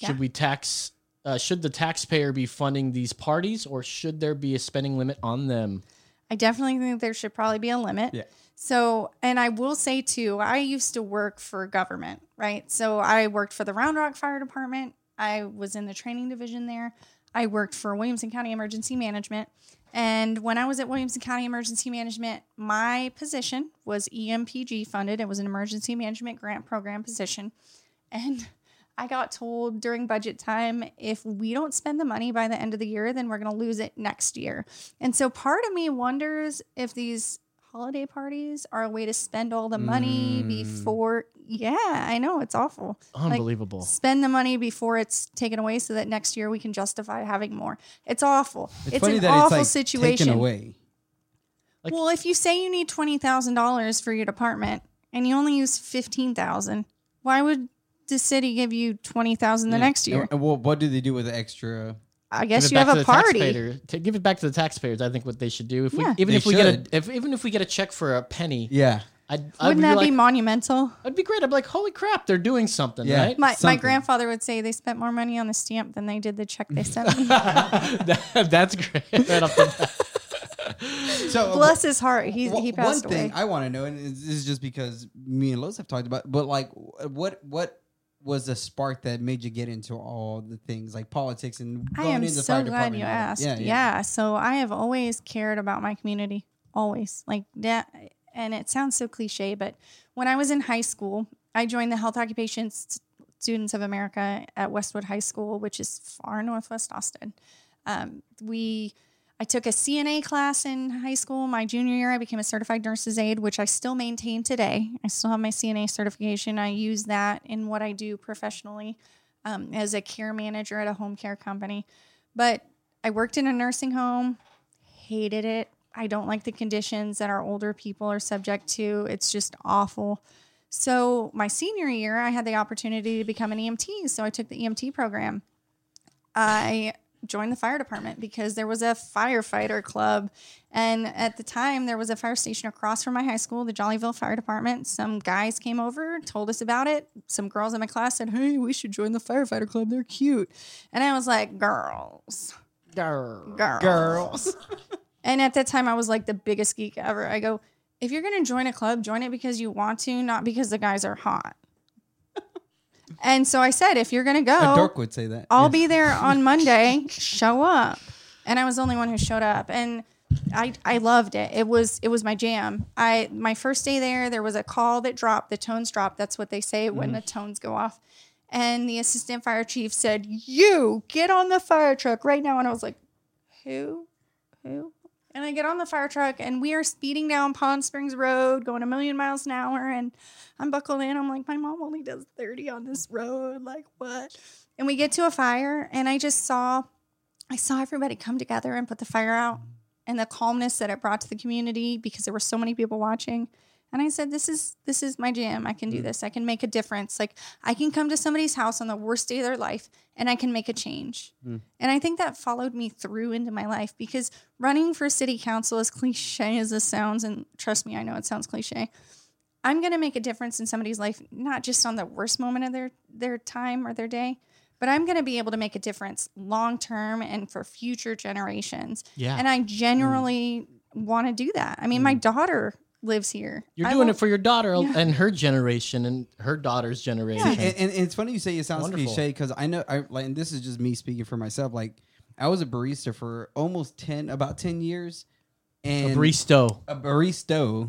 Yeah. Should we tax? Uh, should the taxpayer be funding these parties, or should there be a spending limit on them? I definitely think there should probably be a limit. Yeah. So, and I will say too, I used to work for government, right? So I worked for the Round Rock Fire Department. I was in the training division there. I worked for Williamson County Emergency Management. And when I was at Williamson County Emergency Management, my position was EMPG funded. It was an emergency management grant program position. And I got told during budget time if we don't spend the money by the end of the year, then we're going to lose it next year. And so part of me wonders if these holiday parties are a way to spend all the money mm. before. Yeah, I know it's awful. Like, Unbelievable. spend the money before it's taken away so that next year we can justify having more. It's awful. It's, funny an awful it's like situation. taken away. Like- well, if you say you need twenty thousand dollars for your department and you only use fifteen thousand, why would the city give you twenty thousand the Yeah. next year? And- and well, what do they do with the extra? I guess you have a the party. To give it back to the taxpayers, I think what they should do. If we, Yeah. even They if we get a, if even if we get a check for a penny, Yeah, I'd, I'd Wouldn't be that like, be monumental? I'd be great. I'd be like, holy crap, they're doing something, Yeah. right? My, my Something. grandfather would say they spent more money on the stamp than they did the check they sent me. That- that's great. Right off the bat. So uh, Bless his heart. He, Wha- he passed one thing away. I want to know, and this is just because me and Los have talked about, but like, what what was the spark that made you get into all the things like politics and I going am so fire glad you and all that? asked. Yeah, Yeah, yeah. So I have always cared about my community. Always. Like that and it sounds so cliche, but when I was in high school, I joined the Health Occupations Students of America at Westwood High School, which is far northwest Austin. Um, we I took a CNA class in high school. My junior year, I became a certified nurse's aide, which I still maintain today. I still have my CNA certification. I use that in what I do professionally um, as a care manager at a home care company. But I worked in a nursing home, hated it. I don't like the conditions that our older people are subject to. It's just awful. So, my senior year, I had the opportunity to become an EMT. So, I took the EMT program. I joined the fire department because there was a firefighter club. And at the time, there was a fire station across from my high school, the Jollyville Fire Department. Some guys came over, told us about it. Some girls in my class said, Hey, we should join the firefighter club. They're cute. And I was like, Girls, girls. Girls. And at that time, I was like the biggest geek ever. I go, if you're going to join a club, join it because you want to, not because the guys are hot. And so I said, if you're going to go, A dork would say that. I'll Yeah. be there on Monday. Show up. And I was the only one who showed up. And I, I loved it. It was it was my jam. I my first day there, there was a call that dropped, the tones dropped. That's what they say when mm. the tones go off. And the assistant fire chief said, You get on the fire truck right now. And I was like, Who? Who? And I get on the fire truck and we are speeding down Pond Springs Road, going a million miles an hour. And I'm buckled in. I'm like, my mom only does 30 on this road. Like, what? And we get to a fire and I just saw, I saw everybody come together and put the fire out and the calmness that it brought to the community because there were so many people watching. And I said, this is, this is my jam. I can do mm. this. I can make a difference. Like I can come to somebody's house on the worst day of their life and I can make a change. Mm. And I think that followed me through into my life because running for city council, as cliche as this sounds, and trust me, I know it sounds cliche, I'm going to make a difference in somebody's life, not just on the worst moment of their, their time or their day, but I'm going to be able to make a difference long term and for future generations. Yeah. And I mm. genuinely want to do that. I mean, my daughter lives here. You're I doing it for your daughter Yeah. and her generation and her daughter's generation. and, and, and it's funny you say it sounds Wonderful. cliche because I know I like and this is just me speaking for myself. Like I was a barista for almost ten, about ten years, A and Bristo. a barista,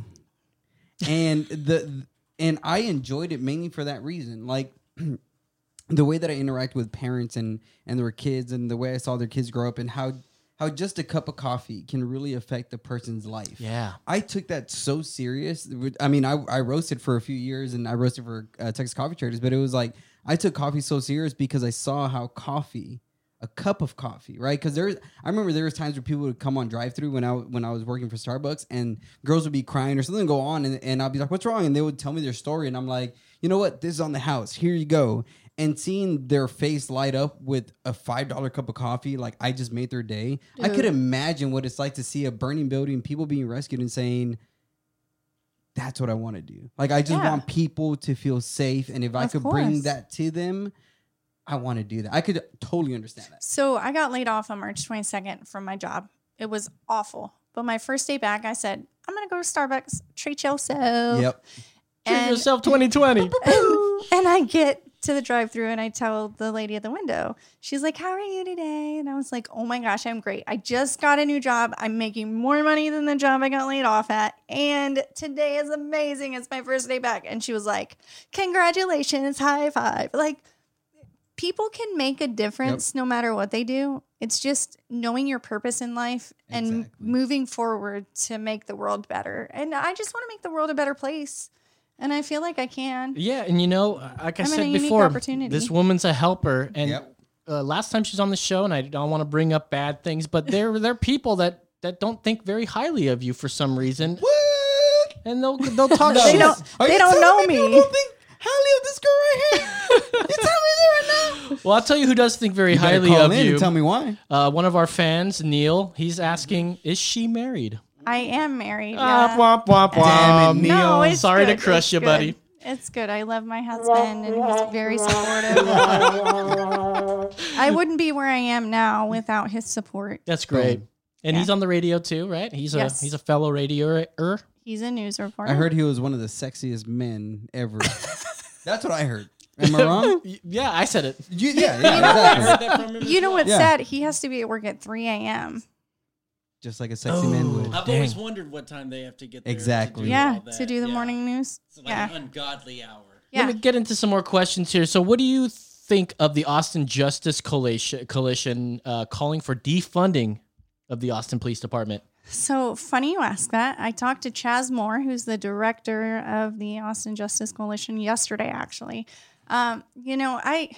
and the and I enjoyed it mainly for that reason. Like the way that I interact with parents and and their kids, and the way I saw their kids grow up, and how how just a cup of coffee can really affect a person's life. Yeah. I took that so serious. I mean, I, I roasted for a few years and I roasted for uh, Texas Coffee Traders, but it was like I took coffee so serious because I saw how coffee, a cup of coffee, right? Because there's, I remember there was times where people would come on drive through when I when I was working for Starbucks and girls would be crying or something would go on and, and I'd be like, "What's wrong?" and they would tell me their story and I'm like, you know what? This is on the house. Here you go. And seeing their face light up with a five dollar cup of coffee, like I just made their day. I could imagine what it's like to see a burning building, people being rescued, and saying, "That's what I want to do." Like I just Yeah. want people to feel safe, and if I Of could bring that to them, I want to do that. I could totally understand that. So I got laid off on March 22nd from my job. It was awful. But my first day back, I said, I'm going to go to Starbucks, treat yourself. Yep. Treat yourself 2020. and, and I get to the drive through and I tell the lady at the window, she's like, How are you today? And I was like, Oh my gosh, I'm great. I just got a new job. I'm making more money than the job I got laid off at. And today is amazing. It's my first day back. And she was like, Congratulations, high five. Like, people can make a difference no matter what they do. It's just knowing your purpose in life and Exactly. moving forward to make the world better. And I just want to make the world a better place. And I feel like I can. Yeah, and you know, like I I'm in said before, this woman's a helper, and Yep. uh, last time she's on the show, and I don't want to bring up bad things, but there there are people that that don't think very highly of you for some reason, What? and they'll they'll talk They shit. don't- Are they don't know me. me. don't think highly of this girl right here. you telling me that right now? Well, I'll tell you who does think very You highly call of in you. and tell me why. Uh, one of our fans, Neil, he's asking, "Is she married?" I am married. Ah, yeah. womp, womp, Damn it. Neil. No, it's Sorry to crush It's you, good. buddy. It's good. I love my husband and he's very supportive. I wouldn't be where I am now without his support. That's great. And Yeah. he's on the radio too, right? He's a Yes. he's a fellow radioer. He's a news reporter. I heard he was one of the sexiest men ever. That's what I heard. Am I wrong? Y- Yeah, I said it. You, yeah, yeah, exactly. heard that from him as You know what's Yeah. sad? He has to be at work at 3 a.m. Just like a sexy man would. I've Dang. always wondered what time they have to get there. to Exactly. do Yeah, all that. to do the Yeah. morning news. It's like yeah. an ungodly hour. Yeah. Let me get into some more questions here. So, what do you think of the Austin Justice Coalition, coalition uh, calling for defunding of the Austin Police Department? So funny you ask that. I talked to Chas Moore, who's the director of the Austin Justice Coalition, yesterday. Actually, um, you know, I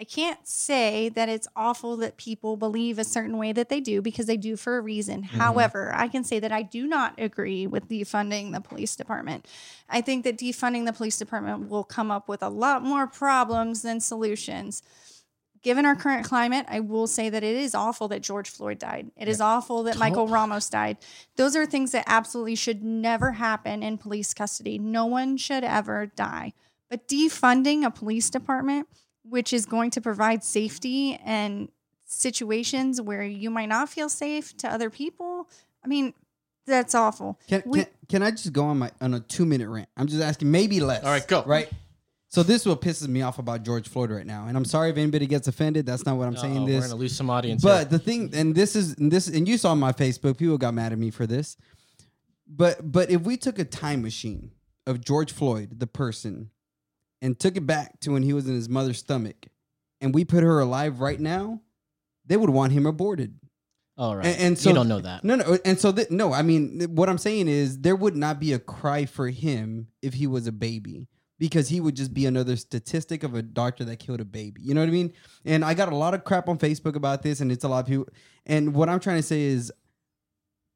I can't say that it's awful that people believe a certain way that they do because they do for a reason. Mm-hmm. However, I can say that I do not agree with defunding the police department. I think that defunding the police department will come up with a lot more problems than solutions given our current climate, I will say that it is awful that George Floyd died. It is awful that Michael Ramos died. Those are things that absolutely should never happen in police custody. No one should ever die. But defunding a police department, which is going to provide safety and situations where you might not feel safe to other people, I mean, that's awful. Can, We- can, can I just go on my on a two minute rant? I'm just asking, maybe less. All right, go. Right. So this is what pisses me off about George Floyd right now, and I'm sorry if anybody gets offended. That's not what I'm Uh-oh, saying. Uh, we're This, gonna lose some audience. but here. the thing, and this is and this, and you saw on my Facebook, people got mad at me for this. But but if we took a time machine of George Floyd, the person, and took it back to when he was in his mother's stomach, and we put her alive right now, they would want him aborted. all right, and- and so- you don't know that. No, no, and so th- no. I mean, what I'm saying is there would not be a cry for him if he was a baby because he would just be another statistic of a doctor that killed a baby. You know what I mean? And I got a lot of crap on Facebook about this, and it's a lot of people. And what I'm trying to say is,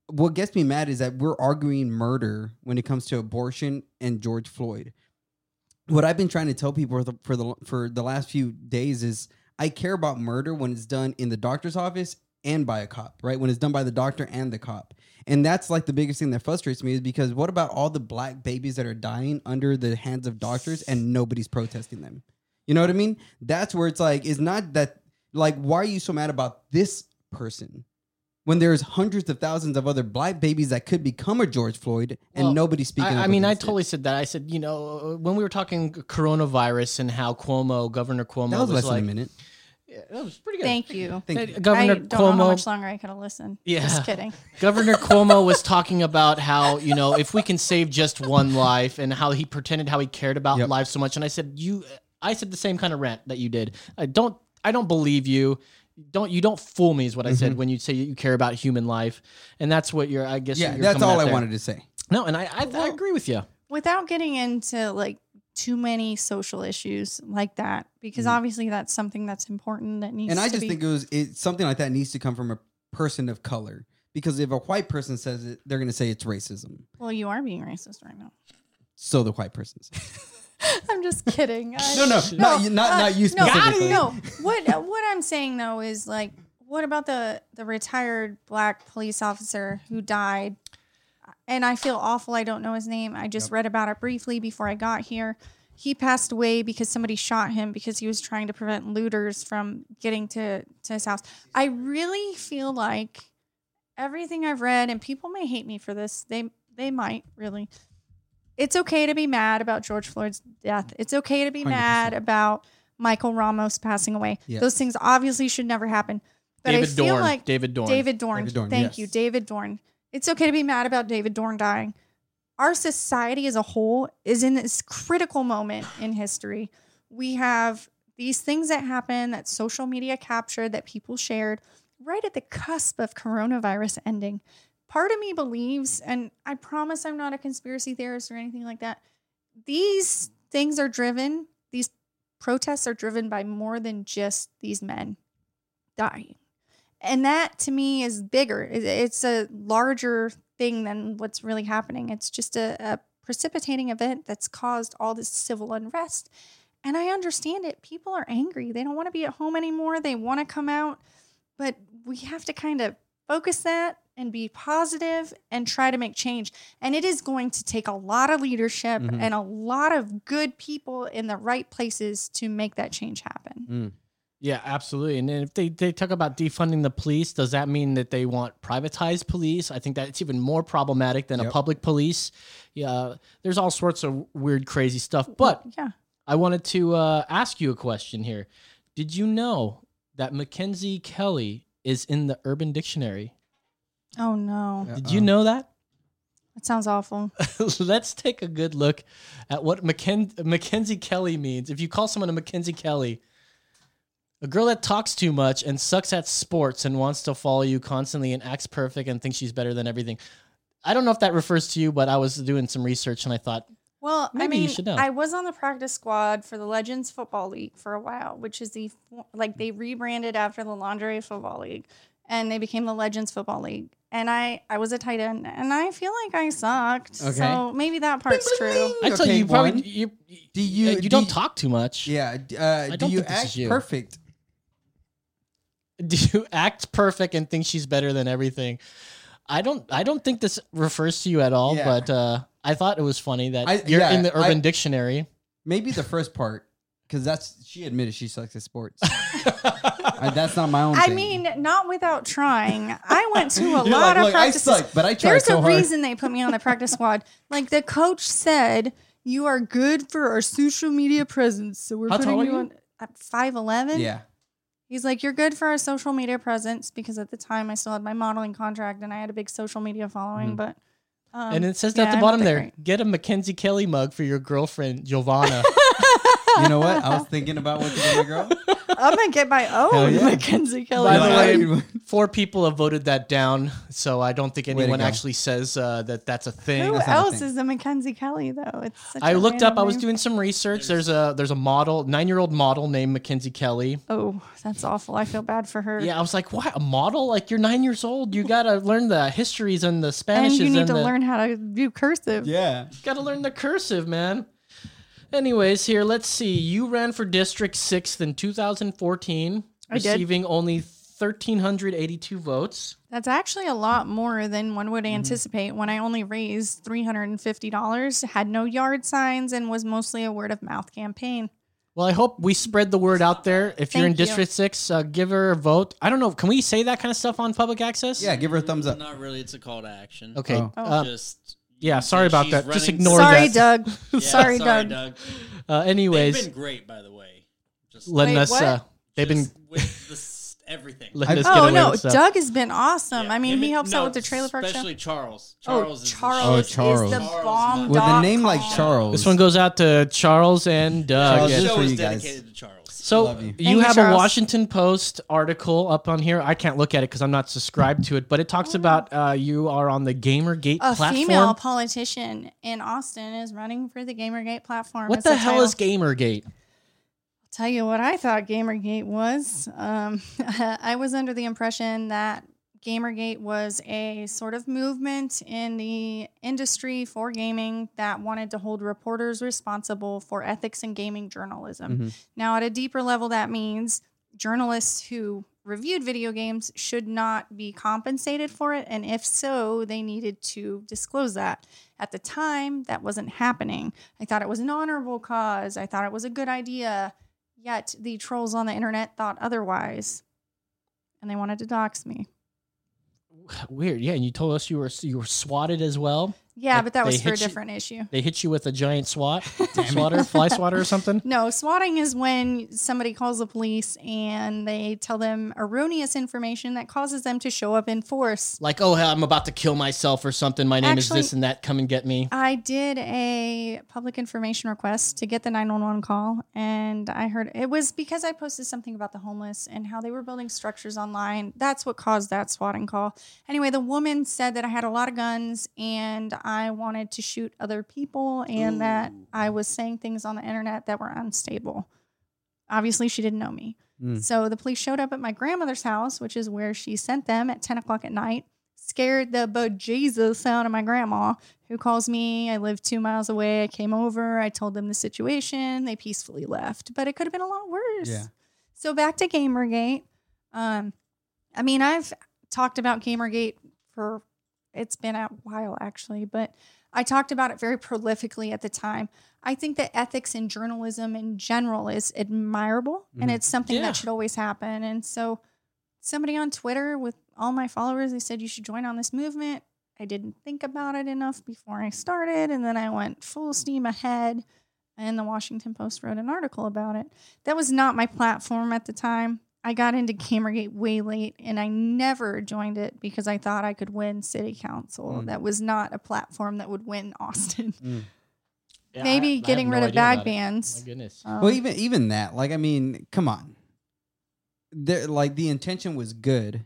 what gets me mad is that we're arguing murder when it comes to abortion and George Floyd. What I've been trying to tell people for the for the, for the last few days is I care about murder when it's done in the doctor's office and by a cop, right? When it's done by the doctor and the cop. And that's like the biggest thing that frustrates me is because what about all the black babies that are dying under the hands of doctors and nobody's protesting them? You know what I mean? That's where it's like, it's not that, like, why are you so mad about this person when there's hundreds of thousands of other black babies that could become a George Floyd and Well, nobody's speaking I, up I mean, I against it? totally said that. I said, you know, when we were talking coronavirus and how Cuomo, Governor Cuomo, That was, less like, than a minute. Yeah, that was pretty good. Thank you. Thank Uh, you. Governor I don't know how much longer I could have listened. Yeah. Just kidding. Governor Cuomo was talking about how you know if we can save just one life, and how he pretended how he cared about Yep. life so much. And I said, you, I said the same kind of rant that you did. I don't, I don't believe you. Don't you don't fool me is what I Mm-hmm. said when you say you care about human life, and that's what you're. I guess Yeah, you're that's all I there. wanted to say. No, and I, I, I agree with you. without getting into like too many social issues like that because obviously that's something that's important that needs. And I just be think it was it, something like that needs to come from a person of color because if a white person says it, they're going to say it's racism. well you are being racist right now So the white person says. I'm just kidding. I- No, no, not you, not uh, not you no, specifically. No, what uh, what I'm saying though is like, what about the the retired black police officer who died? And I feel awful. I don't know his name. I just read about it briefly before I got here. He passed away because somebody shot him because he was trying to prevent looters from getting to to his house. I really feel like everything I've read, and people may hate me for this. They they might really. It's okay to be mad about George Floyd's death. It's okay to be 100%. mad about Michael Ramos passing away. Yeah. Those things obviously should never happen. But David I feel Dorn. like David Dorn. David Dorn. David Dorn, Thank yes. you, David Dorn. It's okay to be mad about David Dorn dying. Our society as a whole is in this critical moment in history. We have these things that happen that social media captured, that people shared, right at the cusp of coronavirus ending. Part of me believes, and I promise I'm not a conspiracy theorist or anything like that, these things are driven, these protests are driven by more than just these men dying. And that to me is bigger. It's a larger thing than what's really happening. It's just a, a precipitating event that's caused all this civil unrest. And I understand it. People are angry. They don't want to be at home anymore. They want to come out. But we have to kind of focus that and be positive and try to make change. And it is going to take a lot of leadership Mhm. and a lot of good people in the right places to make that change happen. Mm. Yeah, absolutely. And then if they, they talk about defunding the police, does that mean that they want privatized police? I think that it's even more problematic than a public police. Yeah, there's all sorts of weird, crazy stuff. But yeah. I wanted to uh, ask you a question here. Did you know that Mackenzie Kelly is in the Urban Dictionary? Oh no. Did you know that? That sounds awful. Let's take a good look at what Macken- Mackenzie Kelly means. If you call someone a Mackenzie Kelly, a girl that talks too much and sucks at sports and wants to follow you constantly and acts perfect and thinks she's better than everything. I don't know if that refers to you, but I was doing some research and I thought, Well, I Maybe you mean, should know. I was on the practice squad for the Legends Football League for a while, which is the like they rebranded after the Lingerie Football League, and they became the Legends Football League. And I I was a tight end, and I feel like I sucked. Okay. So maybe that part's true. I tell Okay, you, you probably one. you, Do you- you do don't you- talk too much. Yeah. d- Uh, do don't you think this is act you. perfect? do you act perfect and think she's better than everything? I don't. I don't think this refers to you at all. Yeah. But uh, I thought it was funny that I- you're yeah, in the Urban I- Dictionary. Maybe the first part, because that's she admitted she sucks at sports. Uh, that's not my own. I thing. mean, not without trying. I went to a You're lot like, of "Look, I practices. suck, but I tried There's so a hard." reason they put me on the practice squad. Like the coach said, you are good for our social media presence, so we're How putting tall are you you? on at five eleven. Yeah. He's like, you're good for our social media presence because at the time I still had my modeling contract and I had a big social media following. Mhm. But um, and it says yeah, at the bottom there, great. get a Mackenzie Kelly mug for your girlfriend Giovanna. You know what? I was thinking about what to get my girl. I'm gonna get my own yeah. Mackenzie Kelly. By the way, Four people have voted that down, so I don't think anyone actually says uh, that that's a thing. who That's not a else thing. is a Mackenzie Kelly though? It's such I a looked up. random I was doing some research. There's a there's a model, nine year old model named Mackenzie Kelly. Oh, that's awful. I feel bad for her. Yeah, I was like, what? A model? Like you're nine years old. You gotta learn the histories and the Spanishes. and you need to the, learn how to do cursive. yeah. you Gotta learn the cursive, man. Anyways, here, let's see. You ran for District 6th in 2014, I did. receiving only 1,382 votes. That's actually a lot more than one Mm-hmm. would anticipate when I only raised $350, had no yard signs, and was mostly a word of mouth campaign. Well, I hope we spread the word out there. If you're in Thank you. District 6, uh, give her a vote. I don't know. Can we say that kind of stuff on public access? Yeah. Give her a thumbs up. Not really. It's a call to action. Okay. Oh. Uh, Just yeah, sorry about she's that. Just running- ignore sorry, that. Doug. Yeah, sorry, Doug. Uh, They've anyways, been great, by the way. Just letting Wait, us. what? Uh, they've been just with the everything. letting I- us get Oh away no, with stuff. Doug has been awesome. Yeah, I mean, him he and- helps no, out with the trailer park show. Especially Charles. Oh, Charles. is the Charles, shit. Oh, Charles. is the Charles bomb. With a name like com. Charles. This one goes out to Charles and Doug. Charles, The just show for is you guys. dedicated to Charles. So you. you, Thank you, have a Washington Post article up on here. I can't look at it because I'm not subscribed to it, but it talks about uh, you are on the GamerGate A platform. female politician in Austin is running for the GamerGate platform. what as the hell title. is GamerGate? I'll tell you what I thought Gamergate was. Um, I was under the impression that Gamergate was a sort of movement in the industry for gaming that wanted to hold reporters responsible for ethics in gaming journalism. Mhm. Now, at a deeper level, that means journalists who reviewed video games should not be compensated for it. And if so, they needed to disclose that. At the time, that wasn't happening. I thought it was an honorable cause, I thought it was a good idea. Yet the trolls on the internet thought otherwise. And they wanted to dox me. Weird. Yeah, and you told us you were you were swatted as well. Yeah, Like, but that was for a hit you- different issue. They hit you with a giant swat, swatter, fly swatter, or something. No, swatting is when somebody calls the police and they tell them erroneous information that causes them to show up in force. Like, oh, I'm about to kill myself or something. My name Actually- is this and that. Come and get me. I did a public information request to get the 911 call, and I heard it was because I posted something about the homeless and how they were building structures online. That's what caused that swatting call. Anyway, the woman said that I had a lot of guns and I wanted to shoot other people and that I was saying things on the internet that were unstable. Obviously, she didn't know me. Mm. So the police showed up at my grandmother's house, which is where she sent them at 10 o'clock at night, scared the bejesus out of my grandma, who calls me. I live two miles away. I came over. I told them the situation. They peacefully left, but it could have been a lot worse. Yeah. So back to Gamergate. Um, I mean, I've talked about Gamergate for it's been a while actually, but I talked about it very prolifically at the time. I think that ethics in journalism in general is admirable and Mhm. it's something Yeah. that should always happen. And so somebody on Twitter with all my followers, they said you should join on this movement. I didn't think about it enough before I started, and then I went full steam ahead. And the Washington Post wrote an article about it. That was not my platform at the time. I got into Gamergate way late, and I never joined it because I thought I could win city council. Mm. That was not a platform that would win Austin. Mm. Yeah, I- I Maybe have getting no rid of bag bans. My goodness. Um, Well, even even that, like, I mean, come on. There, like, the intention was good,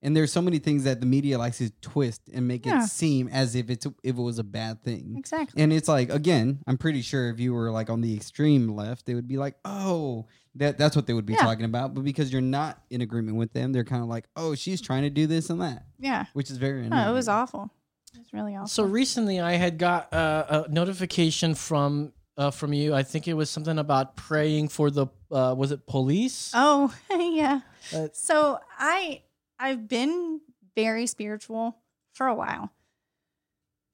and there's so many things that the media likes to twist and make Yeah. it seem as if it's if it was a bad thing. exactly. And it's like, again, I'm pretty sure if you were like on the extreme left, they would be like, oh, that that's what they would be Yeah. talking about. But because you're not in agreement with them, they're kind of like, oh, she's trying to do this and that, Yeah. which is very No, it was awful. It was really awful. So recently, I had got uh, a notification from uh, from you. I think it was something about praying for the uh, was it police? Oh, yeah. Uh, so I I've been very spiritual for a while.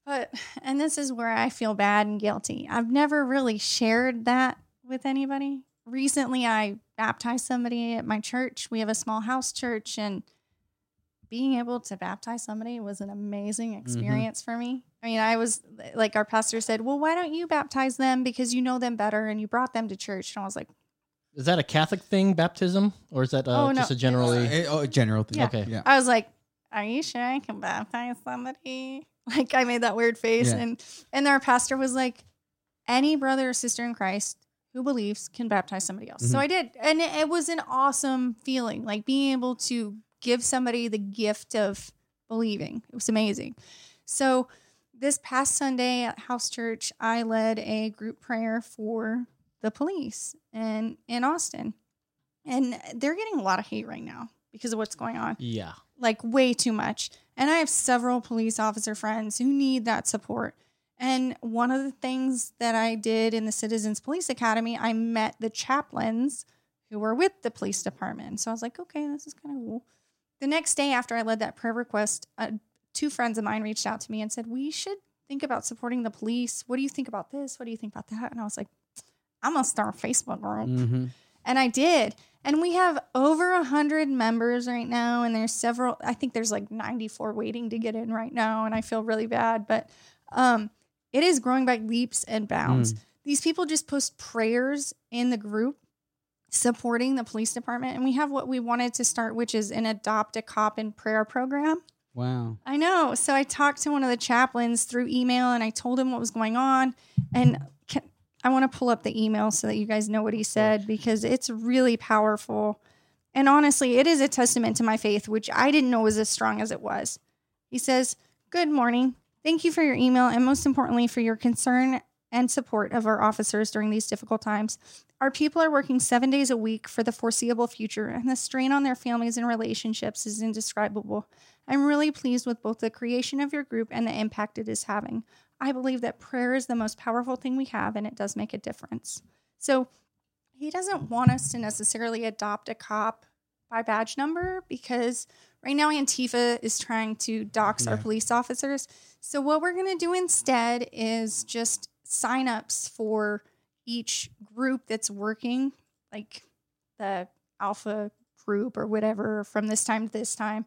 But and this is where I feel bad and guilty. I've never really shared that with anybody. Recently I baptized somebody at my church. We have a small house church and being able to baptize somebody was an amazing experience for me. I mean, I was like our pastor said, "Well, why don't you baptize them because you know them better and you brought them to church?" And I was like, Is that a Catholic thing, baptism, or is that uh, Oh, no. just a generally? Uh, oh, general thing. Yeah. Okay. Yeah. I was like, "Are you sure I can baptize somebody?" Like I made that weird face, Yeah. and and our pastor was like, "Any brother or sister in Christ who believes can baptize somebody else." So Mhm. I did, and it, it was an awesome feeling, like being able to give somebody the gift of believing. It was amazing. So this past Sunday at House Church, I led a group prayer for the police in in Austin, and they're getting a lot of hate right now because of what's going on Yeah. like way too much. And I have several police officer friends who need that support. And one of the things that I did in the Citizens Police Academy, I met the chaplains who were with the police department. So I was like, okay, this is kind of cool. The next day after I led that prayer request, uh, two friends of mine reached out to me and said, we should think about supporting the police. What do you think about this? What do you think about that? And I was like, I'm going to start a Facebook group. Mm-hmm. And I did. And we have over a hundred members right now, and there's several. I think there's like 94 waiting to get in right now, and I feel really bad. But um, it is growing by leaps and bounds. Mm. These people just post prayers in the group supporting the police department, and we have what we wanted to start, which is an adopt a cop in prayer program. Wow. I know. So I talked to one of the chaplains through email and I told him what was going on. And can, I want to pull up the email so that you guys know what he said because it's really powerful. And honestly, it is a testament to my faith, which I didn't know was as strong as it was. He says, Good morning. Thank you for your email and most importantly for your concern and support of our officers during these difficult times. Our people are working seven days a week for the foreseeable future, and the strain on their families and relationships is indescribable. I'm really pleased with both the creation of your group and the impact it is having. I believe that prayer is the most powerful thing we have, and it does make a difference. So, he doesn't want us to necessarily adopt a cop by badge number because right now Antifa is trying to dox our police officers. So what we're going to do instead is just signups for each group that's working, like the alpha group or whatever, from this time to this time.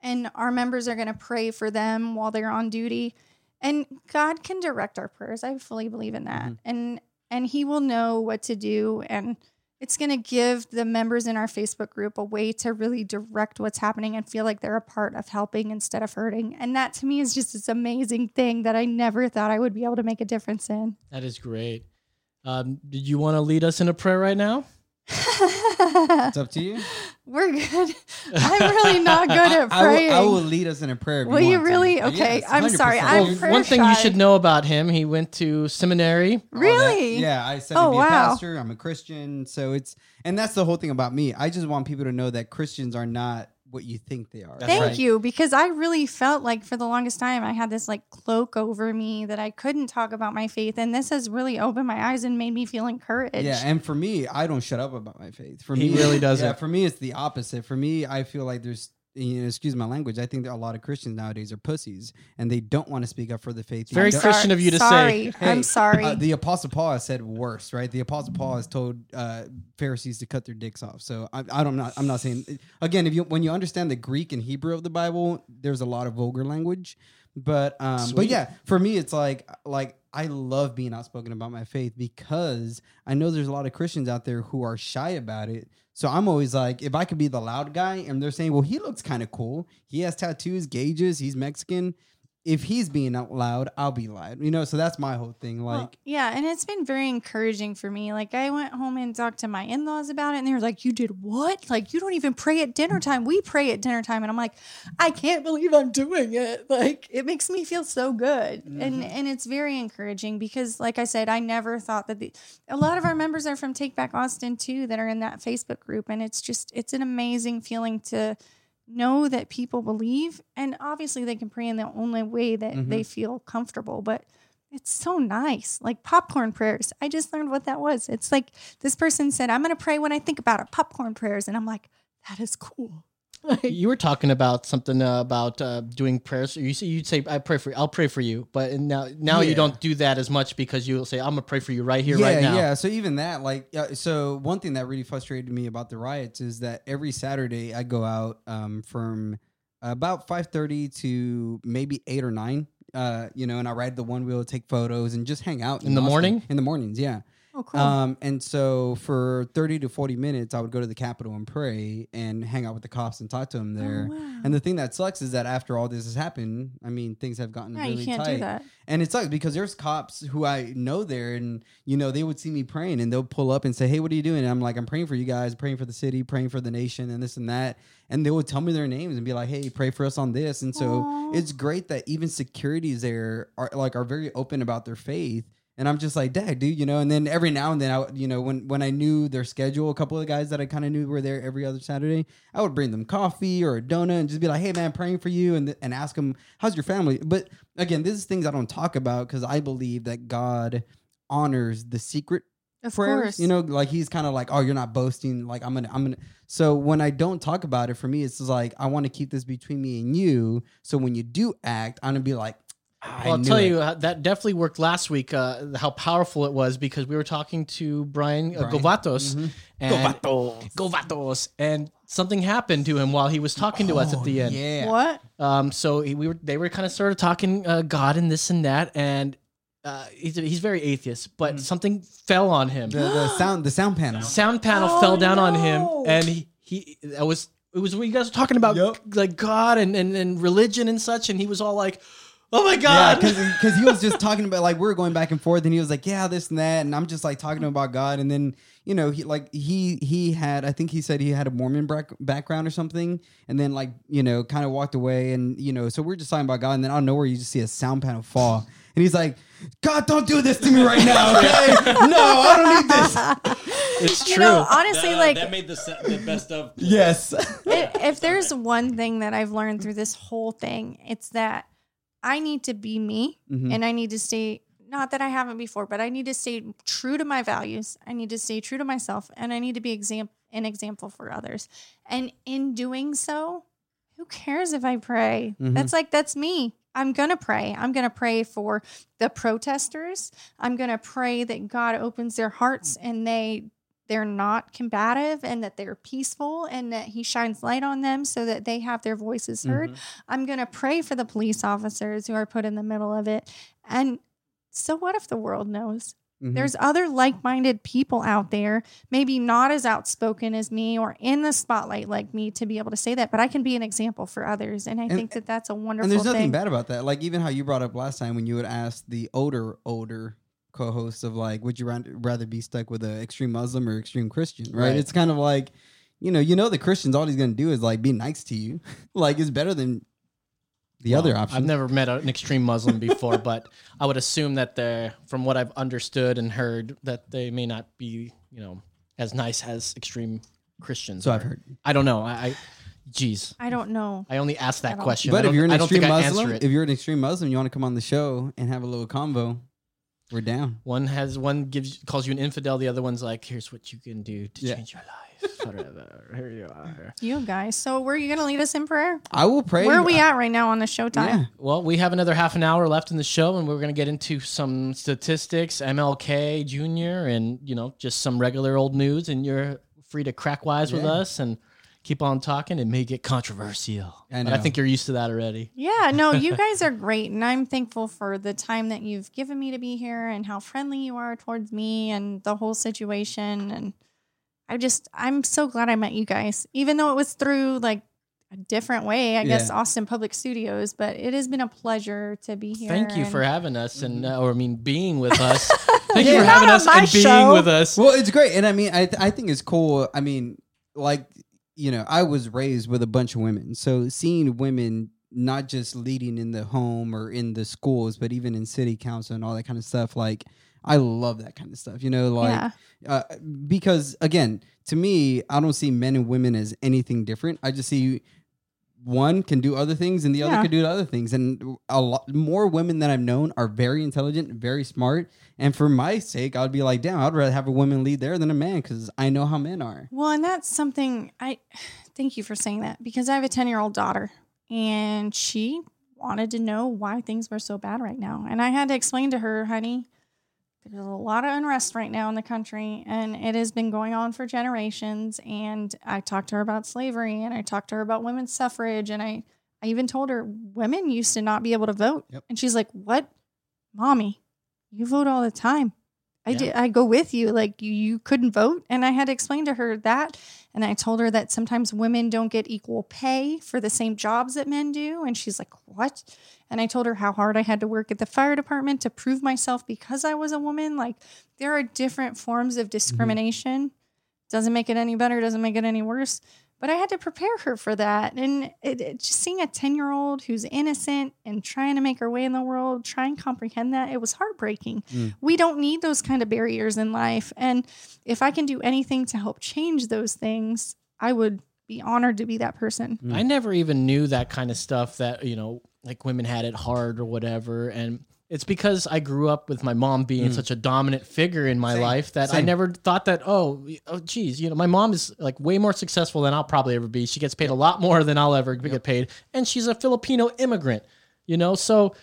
And our members are going to pray for them while they're on duty. And God can direct our prayers. I fully believe in that. Mm-hmm. And and he will know what to do and it's going to give the members in our Facebook group a way to really direct what's happening and feel like they're a part of helping instead of hurting. And that to me is just this amazing thing that I never thought I would be able to make a difference in. That is great. Um, did you want to lead us in a prayer right now? It's up to you. We're good. I'm really not good at I, I will, praying. I will lead us in a prayer. If Will you, you want to. really? Uh, Okay, yes, I'm sorry. I'm You- prayer One thing you should know about him: he went to seminary. all that- Really? yeah, I said to Oh, be wow. a pastor. I'm a Christian, so it's and that's the whole thing about me. I just want people to know that Christians are not what you think they are. That's Thank right. you, because I really felt like for the longest time I had this like cloak over me that I couldn't talk about my faith, and this has really opened my eyes and made me feel encouraged. Yeah, and for me, I don't shut up about my faith. For He me, really doesn't. Yeah, for me, it's the opposite. For me, I feel like there's, you know, excuse my language. I think that a lot of Christians nowadays are pussies, and they don't want to speak up for the faith. very Christian of you to say. sorry. Hey, I'm sorry. Uh, the Apostle Paul has said worse, right? The Apostle Paul has told uh, Pharisees to cut their dicks off. So I, I don't. Not, I'm not saying again. If you when you understand the Greek and Hebrew of the Bible, there's a lot of vulgar language. But um, but yeah, for me, it's like like I love being outspoken about my faith because I know there's a lot of Christians out there who are shy about it. So I'm always like, if I could be the loud guy, and they're saying, well, he looks kind of cool. He has tattoos, gauges, he's Mexican. If he's being out loud, I'll be loud. You know, so that's my whole thing. Like, Well, yeah, and it's been very encouraging for me. Like I went home and talked to my in-laws about it, and they were like, "You did what? Like you don't even pray at dinner time. We pray at dinner time." And I'm like, "I can't believe I'm doing it. Like it makes me feel so good." And mm-hmm. and it's very encouraging because, like I said, I never thought that the a lot of our members are from Take Back Austin too, that are in that Facebook group, and it's just it's an amazing feeling to know that people believe and obviously they can pray in the only way that Mhm. they feel comfortable but it's so nice. Like popcorn prayers. I just learned what that was. It's like this person said i'm going to pray when i think about it. Popcorn prayers and i'm like that is cool You were talking about something uh, about uh, doing prayers. You say you'd say, "I pray for you. I'll pray for you," but now now you don't do that as much because you'll say, "I'm gonna pray for you right here, yeah, right now." Yeah, so even that, like, uh, so one thing that really frustrated me about the riots is that every Saturday I go out um, from about five thirty to maybe eight or nine. Uh, you know, and I ride the one wheel, take photos, and just hang out In the Austin. morning? In the mornings, yeah. Oh cool Um, and so for thirty to forty minutes, I would go to the Capitol and pray and hang out with the cops and talk to them there. Oh, wow. And the thing that sucks is that after all this has happened, I mean, things have gotten yeah really you can't tight. do that And it sucks because there's cops who I know there, and you know they would see me praying, and they'll pull up and say, "Hey, what are you doing?" And I'm like, "I'm praying for you guys, praying for the city, praying for the nation, and this and that." And they would tell me their names and be like, "Hey, pray for us on this." And so Aw. it's great that even securities there are like are very open about their faith. And I'm just like, Dad, dude, you know. And then every now and then, I, you know, when when I knew their schedule, a couple of the guys that I kind of knew were there every other Saturday, I would bring them coffee or a donut and just be like, Hey, man, praying for you, and and ask them, How's your family? But again, this is things I don't talk about because I believe that God honors the secret of prayers. course You know, like He's kind of like, Oh, you're not boasting. Like I'm gonna, I'm gonna. So when I don't talk about it, for me, it's like I want to keep this between me and you. So when you do act, I'm gonna be like. I Well, I'll tell it. you uh, that definitely worked last week. Uh, how powerful it was because we were talking to Brian, uh, Brian. Govatos, Mhm. and Govatos, and something happened to him while he was talking to us at the Oh, end. Yeah. what Um, so he, we were they were kind of sort of talking uh, God and this and that, and uh, he's he's very atheist, but something fell on him. The, the sound, the sound panel. Sound panel Oh, fell down on him, and he he that was it was when you guys were talking about Yup. like God and, and and religion and such, and he was all like, "Oh my Yeah, God!" because he was just talking about like we were going back and forth, and he was like, "Yeah, this and that," and I'm just like talking to him about God, and then you know he like he he had I think he said he had a Mormon back, background or something, and then like you know kind of walked away, and you know so we're just talking about God, and then out of nowhere you just see a sound panel fall, and he's like, God, don't do this to me right now, okay? no, I don't need this. It's You true. know, honestly, That- uh, like that made the, se- the best of. Yes. if, if there's one thing that I've learned through this whole thing, it's that I need to be me Mhm. and I need to stay, not that I haven't before, but I need to stay true to my values. I need to stay true to myself and I need to be exam- an example for others. And in doing so, who cares if I pray? Mhm. That's like, that's me. I'm going to pray. I'm going to pray for the protesters. I'm going to pray that God opens their hearts and they they're not combative and that they're peaceful and that he shines light on them so that they have their voices heard. I'm going to pray for the police officers who are put in the middle of it. And so what if the world knows? Mhm. There's other like-minded people out there, maybe not as outspoken as me or in the spotlight like me to be able to say that, but I can be an example for others and I think that that's a wonderful and there's nothing thing. bad about that. Like even how you brought up last time when you would ask the older, older co-hosts of like, would you rather be stuck with an extreme Muslim or extreme Christian? Right? Right. It's kind of like, you know, you know the Christians, all he's gonna do is like be nice to you. like it's better than the other option. I've never met an extreme Muslim before, but I would assume that they're, from what I've understood and heard, that they may not be, you know, as nice as extreme Christians. So are. I've heard. I don't know. I, I geez, I don't know. I only asked that question. But if you're an extreme Muslim, if you're an extreme Muslim, you want to come on the show and have a little convo, we're down. One has one gives calls you an infidel. The other one's like, "Here's what you can do to Yeah. change your life." Forever. Here you are. You guys. So were you going to lead us in prayer? I will pray. Where are we at right now on the showtime? Yeah. Well, we have another half an hour left in the show, and we're going to get into some statistics, MLK Jr., and you know, just some regular old news. And you're free to crack wise with us and keep on talking. It may get controversial, I but I think you're used to that already. Yeah, no, you guys are great. And I'm thankful for the time that you've given me to be here and how friendly you are towards me and the whole situation. And I just, I'm so glad I met you guys, even though it was through like a different way, I guess, Austin Public Studios. But it has been a pleasure to be here. Thank you and- for having us, and uh, or I mean, being with us. Thank Yeah. you for having us on my and being with us. Well, it's great, and I mean, I th- I think it's cool. I mean, like you know, I was raised with a bunch of women, so seeing women not just leading in the home or in the schools, but even in city council and all that kind of stuff. Like, I love that kind of stuff. You know, like Yeah. uh, because again, to me, I don't see men and women as anything different. I just see one can do other things and the other Yeah. can do other things. And a lot more women that I've known are very intelligent, very smart. And for my sake, I'd be like, damn, I'd rather have a woman lead there than a man because I know how men are. Well, and that's something I thank you for saying that because I have a 10 year old daughter and she wanted to know why things were so bad right now. And I had to explain to her, honey, there's a lot of unrest right now in the country and it has been going on for generations. And I talked to her about slavery and I talked to her about women's suffrage. And I, I even told her women used to not be able to vote. Yep. And she's like, What? Mommy, you vote all the time. I Yeah. did. I go with you. Like you, you couldn't vote, and I had to explain to her that. And I told her that sometimes women don't get equal pay for the same jobs that men do. And she's like, "What?" And I told her how hard I had to work at the fire department to prove myself because I was a woman. Like there are different forms of mm-hmm. discrimination. Doesn't make it any better. Doesn't make it any worse. But I had to prepare her for that. And it, it, just seeing a 10 year old who's innocent and trying to make her way in the world, try and comprehend that, it was heartbreaking. Mm. We don't need those kind of barriers in life. And if I can do anything to help change those things, I would be honored to be that person. Mm. I never even knew that kind of stuff that, you know, like women had it hard or whatever. And it's because I grew up with my mom being mm. such a dominant figure in my Same. life that I never thought that, oh, oh, geez, you know, my mom is like way more successful than I'll probably ever be. She gets paid a lot more than I'll ever get paid. And she's a Filipino immigrant, you know? So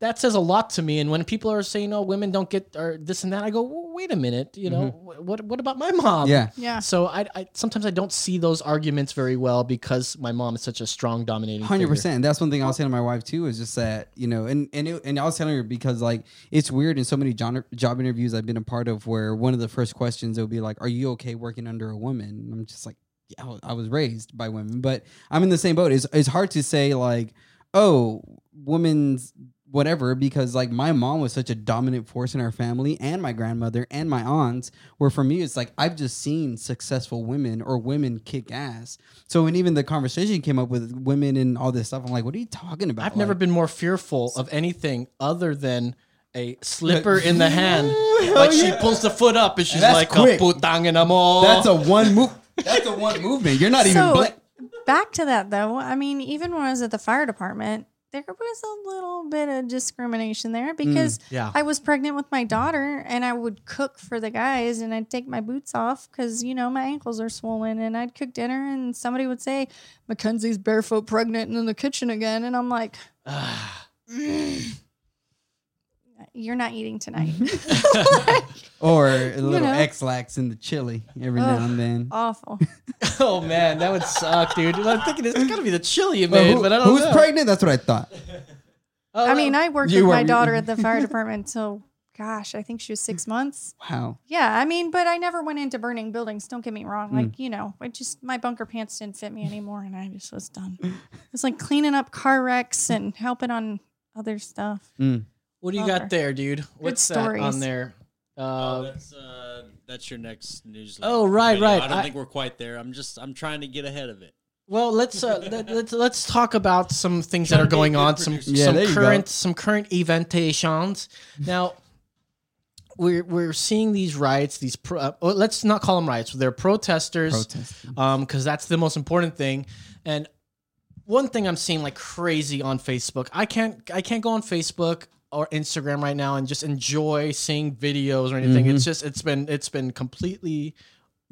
that says a lot to me. And when people are saying, oh, women don't get or this and that, I go, well, wait a minute, you know, mm-hmm. wh- what, what about my mom? Yeah. Yeah. So I, I sometimes I don't see those arguments very well because my mom is such a strong dominating. Hundred figure. percent. That's one thing I was saying to my wife too. Is just that you know, and and it, and I was telling her because like it's weird in so many job, job interviews I've been a part of where one of the first questions will be like, "Are you okay working under a woman?" And I'm just like, "Yeah, I was- I was raised by women, but I'm in the same boat." It's it's hard to say like, "Oh, women's." Whatever because like my mom was such a dominant force in our family and my grandmother and my aunts where for me it's like i've just seen successful women or women kick ass so when even the conversation came up with women and all this stuff i'm like what are you talking about I've never been more fearful of anything other than a slipper in the hand. Ooh, like she yeah. pulls the foot up and she's That's like quick. a putang in amor. That's a one move. That's a one movement. You're not even. So Bl- back to that though. I mean, even when I was at the fire department, there was a little bit of discrimination there because yeah. I was pregnant with my daughter and I would cook for the guys and I'd take my boots off because, you know, my ankles are swollen and I'd cook dinner and somebody would say, Mackenzie's barefoot pregnant and in the kitchen again. And I'm like, "Mm, you're not eating tonight. or a little know. Ex-Lax in the chili every now and then. Awful. oh man, that would suck, dude. I'm thinking it's gotta be the chili you Well, made, who- but I don't who's know. pregnant? That's what I thought. Oh, I mean, I worked You with my daughter at the fire department until, gosh, I think she was six months. Wow. Yeah, I mean, but I never went into burning buildings. Don't get me wrong. Mm. Like, you know, I just my bunker pants didn't fit me anymore, and I just was done. It's like cleaning up car wrecks and helping on other stuff. Mm. What do you Bummer. got there, dude? What's that on stories. there? Oh, Uh, that's uh, that's your next newsletter. Oh, right, video. right. I don't I- think we're quite there. I'm just I'm trying to get ahead of it. well, let's uh, let, let's let's talk about some things that are to be a going on. Some. Yeah, some there you go. current some current eventations. Now, we're we're seeing these riots. These pro, uh, well, let's not call them riots. They're protesters. Protesting. um because that's the most important thing and one thing i'm seeing like crazy on facebook i can't i can't go on facebook or instagram right now and just enjoy seeing videos or anything Mhm. it's just it's been it's been completely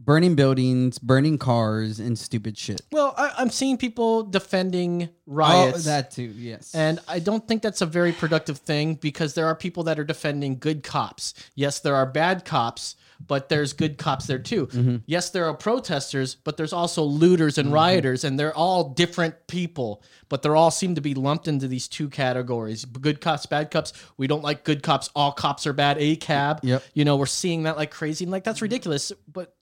Burning buildings, burning cars, and stupid shit. well I, i'm seeing people defending Oh, riots that too. Yes. and I don't think that's a very productive thing because there are people that are defending good cops. Yes, there are bad cops, but there's good cops there too. Mhm. Yes, there are protesters, but there's also looters and rioters, and they're all different people, but they're all seem to be lumped into these two categories good cops, bad cops. We don't like good cops. All cops are bad. A cab. Yep. You know, we're seeing that like crazy. And like, that's ridiculous. But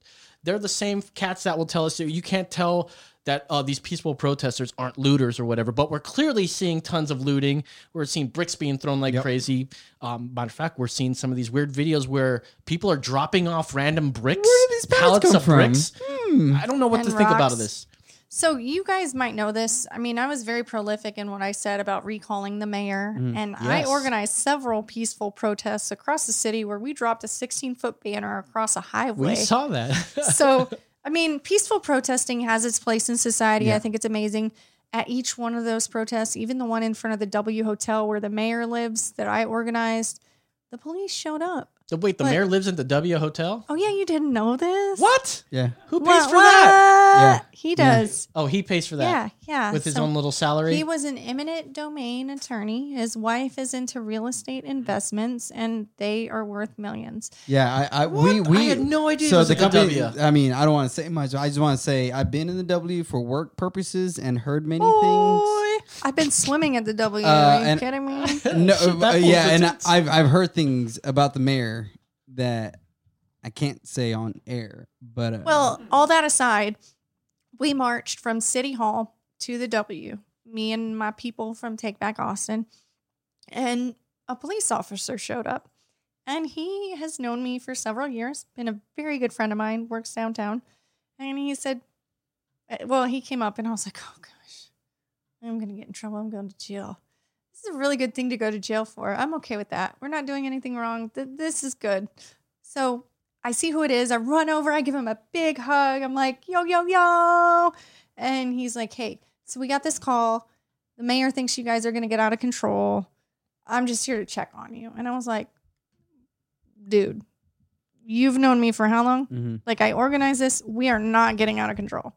they're the same cats that will tell us you can't tell that uh, these peaceful protesters aren't looters or whatever. But we're clearly seeing tons of looting. We're seeing bricks being thrown like Yep. crazy. Um, matter of fact, we're seeing some of these weird videos where people are dropping off random bricks, Where did these pallets pallets come of from? bricks. Hmm. I don't know what And to think about of this. So you guys might know this. I mean, I was very prolific in what I said about recalling the mayor, and I organized several peaceful protests across the city where we dropped a 16 foot banner across a highway. We saw that. so I mean, peaceful protesting has its place in society. Yeah. I think it's amazing. At each one of those protests, even the one in front of the W Hotel where the mayor lives that I organized, the police showed up. So wait, the But- mayor lives in the W Hotel. Oh yeah, you didn't know this? What? Yeah. Who pays What? for that? Yeah. He does. Oh, he pays for that Yeah, yeah. with his So own little salary. He was an eminent domain attorney. His wife is into real estate investments, and they are worth millions. Yeah. I, I What? we we I had no idea. So was the at the company. W. I mean, I don't want to say much. I just want to say I've been in the W for work purposes and heard many things. Boy, I've been swimming at the W. Uh, Are you and- kidding me? things. No, Shit, uh, fool's yeah, and intense. I've I've heard things about the mayor that I can't say on air. But uh, Well, all that aside, we marched from City Hall to the W, me and my people from Take Back Austin, and a police officer showed up. And he has known me for several years, been a very good friend of mine, works downtown. And he said, uh, well, he came up and I was like, oh gosh, I'm to get in trouble. I'm going to jail. This is a really good thing to go to jail for. I'm okay with that. We're not doing anything wrong. Th- This is good. So I see who it is. I run over. I give him a big hug. I'm like, yo, yo, yo. And he's like, hey, so we got this call. The mayor thinks you guys are going to get out of control. I'm just here to check on you. And I was like, dude, you've known me for how long? mhm. Like, I organize this. We are not getting out of control.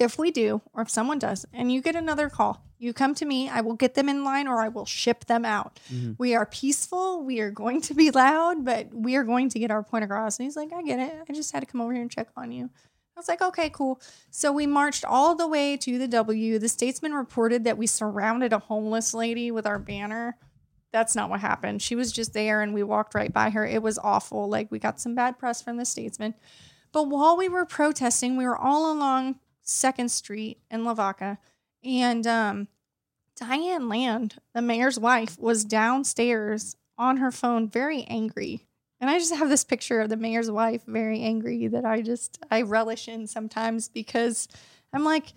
If we do, or if someone does, and you get another call, you come to me, I will get them in line or I will ship them out. Mhm. We are peaceful. We are going to be loud, but we are going to get our point across. And he's like, I get it. I just had to come over here and check on you. I was like, okay, cool. So we marched all the way to the W. The statesman reported that we surrounded a homeless lady with our banner. That's not what happened. She was just there and we walked right by her. It was awful. Like we got some bad press from the statesman. But while we were protesting, we were all along Second Street in Lavaca. And um, Diane Land, the mayor's wife, was downstairs on her phone, very angry. And I just have this picture of the mayor's wife, very angry, that I just I relish in sometimes because I'm like,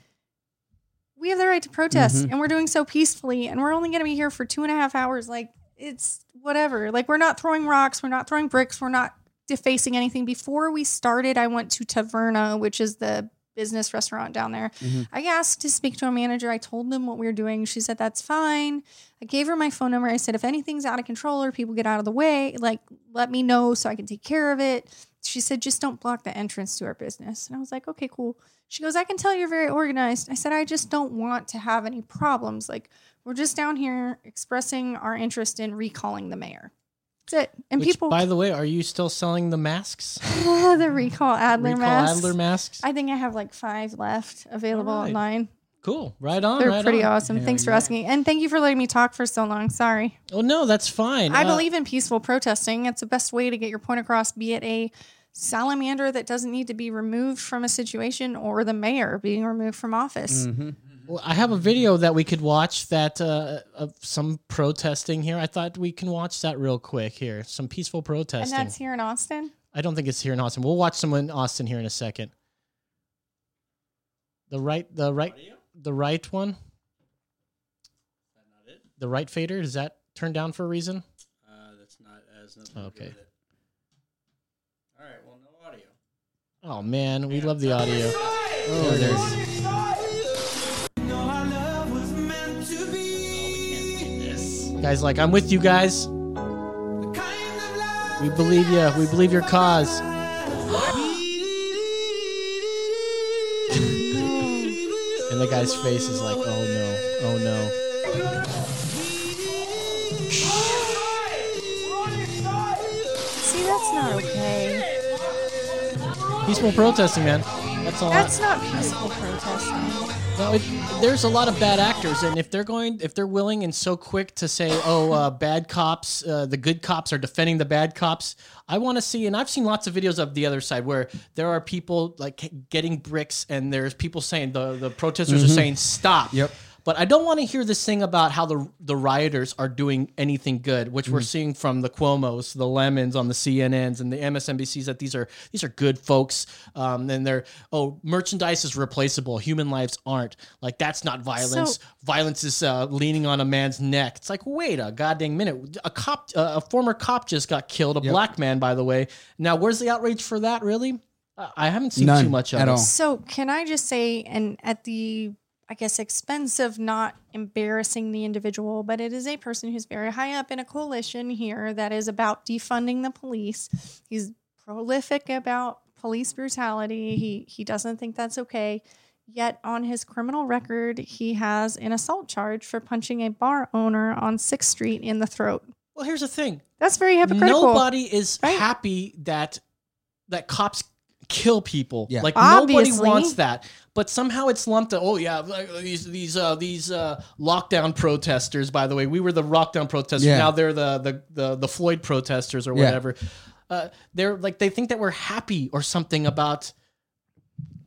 we have the right to protest, Mhm. and we're doing so peacefully, and we're only going to be here for two and a half hours. Like, it's whatever. Like we're not throwing rocks, we're not throwing bricks, we're not defacing anything. Before we started, I went to Taverna, which is the business restaurant down there. Mhm. I asked to speak to a manager. I told them what we were doing. She said that's fine. I gave her my phone number. I said if anything's out of control or people get out of the way, like let me know so I can take care of it. She said just don't block the entrance to our business. And I was like, "Okay, cool." She goes, "I can tell you're very organized." I said, "I just don't want to have any problems. Like we're just down here expressing our interest in recalling the mayor." That's it. And Which, people by the way, are you still selling the masks? the recall Adler Recall masks. Adler masks. I think I have like 5 left available right. online. cool. Right on. They're right pretty on. awesome. Hell Thanks for yeah. asking. And thank you for letting me talk for so long. Sorry. Oh no, that's fine. I Uh, believe in peaceful protesting. It's the best way to get your point across, be it a salamander that doesn't need to be removed from a situation or the mayor being removed from office. Mhm. Well, I have a video that we could watch that uh, of some protesting here. I thought we can watch that real quick here. Some peaceful protesting. And that's here in Austin. I don't think it's here in Austin. We'll watch someone in Austin here in a second. The right, the right, the right one, Not it. the right fader. Is that turned down for a reason? Uh, that's not as nothing to do Okay. All right. Well, no audio. Oh man, we love the audio. Oh, There it there's- Guys, like I'm with you guys. We believe you. We believe your cause. And the guy's face is like, oh no, oh no. See, that's not okay. Peaceful protesting, man. That's all. I- That's not peaceful protesting. No, it, there's a lot of bad actors, and if they're going, if they're willing and so quick to say, "Oh, uh, bad cops, uh, the good cops are defending the bad cops," I want to see. And I've seen lots of videos of the other side where there are people like getting bricks, and there's people saying the the protesters are saying, "Stop." Yep. But I don't want to hear this thing about how the the rioters are doing anything good, which we're seeing from the Cuomo's, the Lemons on the CNNs and the MSNBCs that these are these are good folks. Um, and they're oh merchandise is replaceable, human lives aren't. Like that's not violence. So- violence is uh, leaning on a man's neck. It's like wait a goddamn minute. A cop, uh, a former cop just got killed. A Yep. black man, by the way. Now where's the outrage for that? Really? Uh, I haven't seen None too much of at it. all. So, can I just say, and at the, I guess, expensive, not embarrassing the individual, but it is a person who's very high up in a coalition here that is about defunding the police. He's prolific about police brutality. He he doesn't think that's okay. Yet on his criminal record, he has an assault charge for punching a bar owner on Sixth Street in the throat. Well, here's the thing. That's very hypocritical. Nobody is Right. happy that that cops kill people. Yeah. Like nobody wants that. But somehow it's lumped to oh yeah, these these uh these uh lockdown protesters by the way. We were the lockdown protesters. Yeah. Now they're the the the, the Floyd protesters or Yeah. whatever. Uh they're like they think that we're happy or something about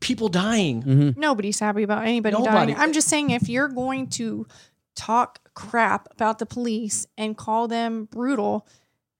people dying. Mm-hmm. Nobody's happy about anybody Nobody. dying. I'm just saying if you're going to talk crap about the police and call them brutal,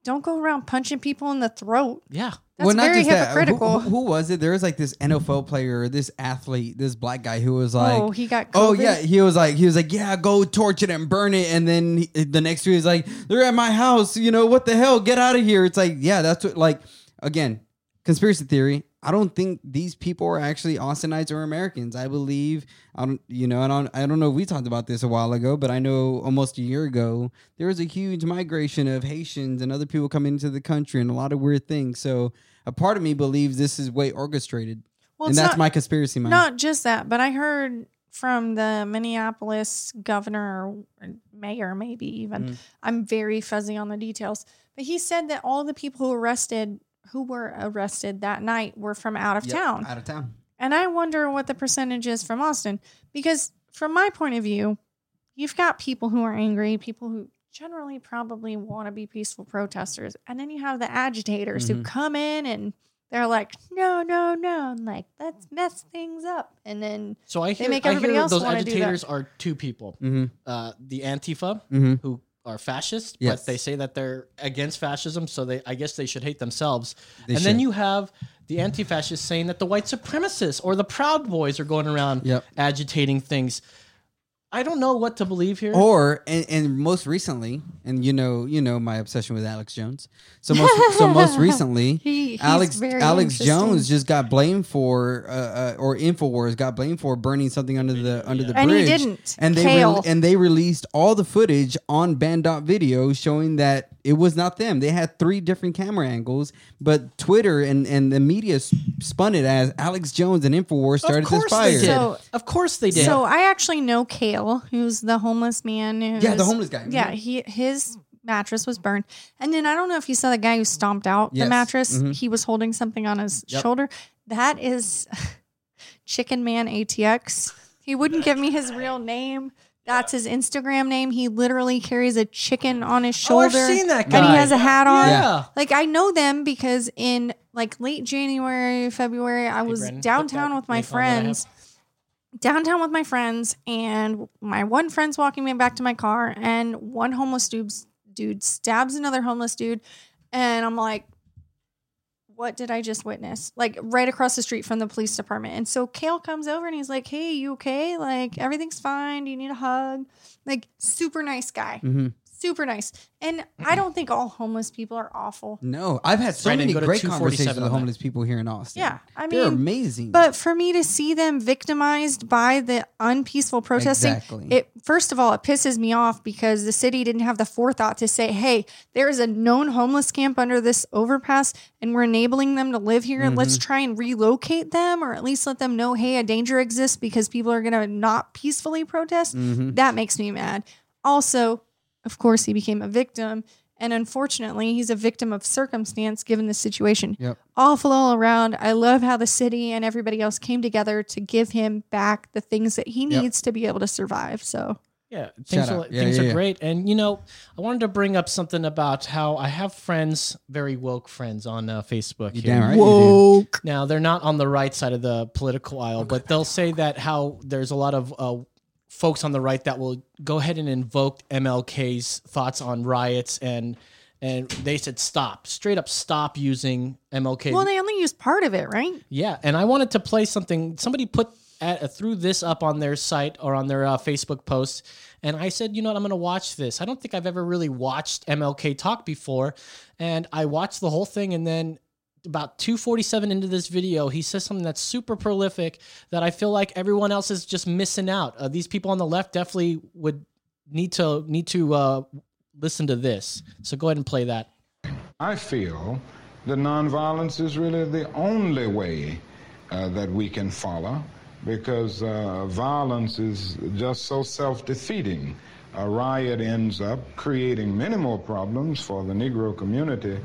don't go around punching people in the throat. Yeah. That's very uh, Who- hypocritical. Who, who was it? There was like this NFL player, this athlete, this black guy who was like, oh, he got oh, COVID. Oh yeah, he was like he was like yeah, go torch it and burn it, and then he, the next week he's like they're at my house, you know what the hell, get out of here. It's like yeah, that's what like again, conspiracy theory. I don't think these people are actually Austinites or Americans. I believe I don't you know I don't I don't know if we talked about this a while ago, but I know almost a year ago there was a huge migration of Haitians and other people coming into the country and a lot of weird things. So a part of me believes this is way orchestrated, well, and that's not, my conspiracy mind. not just that, but I heard from the Minneapolis governor or mayor, maybe even. Mm. I'm very fuzzy on the details, but he said that all the people who arrested who were arrested that night were from out of Yep, town. out of town. And I wonder what the percentage is from Austin. Because from my point of view, you've got people who are angry, people who generally probably want to be peaceful protesters. And then you have the agitators who Mhm. come in and they're like, no, no, no. And like, let's mess things up. And then So I hear, make I everybody hear else those wanna do that. agitators are two people. Mm-hmm. Uh, the Antifa, Mm-hmm. who are fascist, Yes. but they say that they're against fascism, so they I guess they should hate themselves. They and then you have the anti-fascists saying that the white supremacists or the Proud Boys are going around Yep. agitating things. I don't know what to believe here. Or and, and most recently, and you know, you know my obsession with Alex Jones. So most so most recently, He- he's Alex very Alex interesting. Jones just got blamed for, uh, uh, or Infowars got blamed for burning something under the under the And he bridge. didn't. And they Kale. and they released all the footage on Banned.Video showing that it was not them. They had three different camera angles, but Twitter and and the media s- spun it as Alex Jones and Infowars started of course this fire. they did. So- of course they did. So I actually know Kale, who's the homeless man. Who Yeah, the homeless guy. Yeah, he his mattress was burned, and then I don't know if you saw the guy who stomped out Yes. the mattress. Mhm. He was holding something on his Yep. shoulder. That is Chicken Man ATX. He wouldn't give me his real name. That's his Instagram name. He literally carries a chicken on his oh, shoulder. I've seen that And guy. he has a hat on. Yeah. Like I know them because in like late January, February, I was Brandon, downtown with my link on that I have. friends. Downtown with my friends, and my one friend's walking me back to my car, and one homeless dude dude stabs another homeless dude, and I'm like, what did I just witness? Like right across the street from the police department. And so Kale comes over and he's like, Hey, you okay? Like everything's fine. Do you need a hug? Like super nice guy. hmm Super nice. And I don't think all homeless people are awful. No, I've had so Brandon, many go to great 247 conversations with on homeless people here in Austin. Yeah. I mean, they're amazing. But for me to see them victimized by the unpeaceful protesting, Exactly. it first of all it pisses me off because the city didn't have the forethought to say, "Hey, there is a known homeless camp under this overpass, and we're enabling them to live here. Let's Mm-hmm. try and relocate them, or at least let them know, hey, a danger exists because people are going to not peacefully protest." Mhm. That makes me mad. Also, of course, he became a victim. And unfortunately, he's a victim of circumstance given the situation. Yep. Awful all around. I love how the city and everybody else came together to give him back the things that he Yep. needs to be able to survive. So, Yeah, things Shout are. Yeah, things yeah, are yeah. great. And you know, I wanted to bring up something about how I have friends, very woke friends on uh, Facebook. You here. damn right. you do. Now they're not on the right side of the political aisle, but they'll say that how there's a lot of uh, folks on the right that will go ahead and invoke MLK's thoughts on riots and and they said stop, straight up stop using MLK. well, they only used part of it, right? Yeah, and I wanted to play something. Somebody put at, uh, threw this up on their site or on their uh, Facebook post, and I said, you know what, I'm going to watch this. I don't think I've ever really watched MLK talk before, and I watched the whole thing, and then about 247 into this video he says something that's super prolific that i feel like everyone else is just missing out. Uh, these people on the left definitely would need to need to uh, listen to this. So go ahead and play that. I feel that nonviolence is really the only way uh, that we can follow because uh, violence is just so self defeating. A riot ends up creating many more problems for the Negro community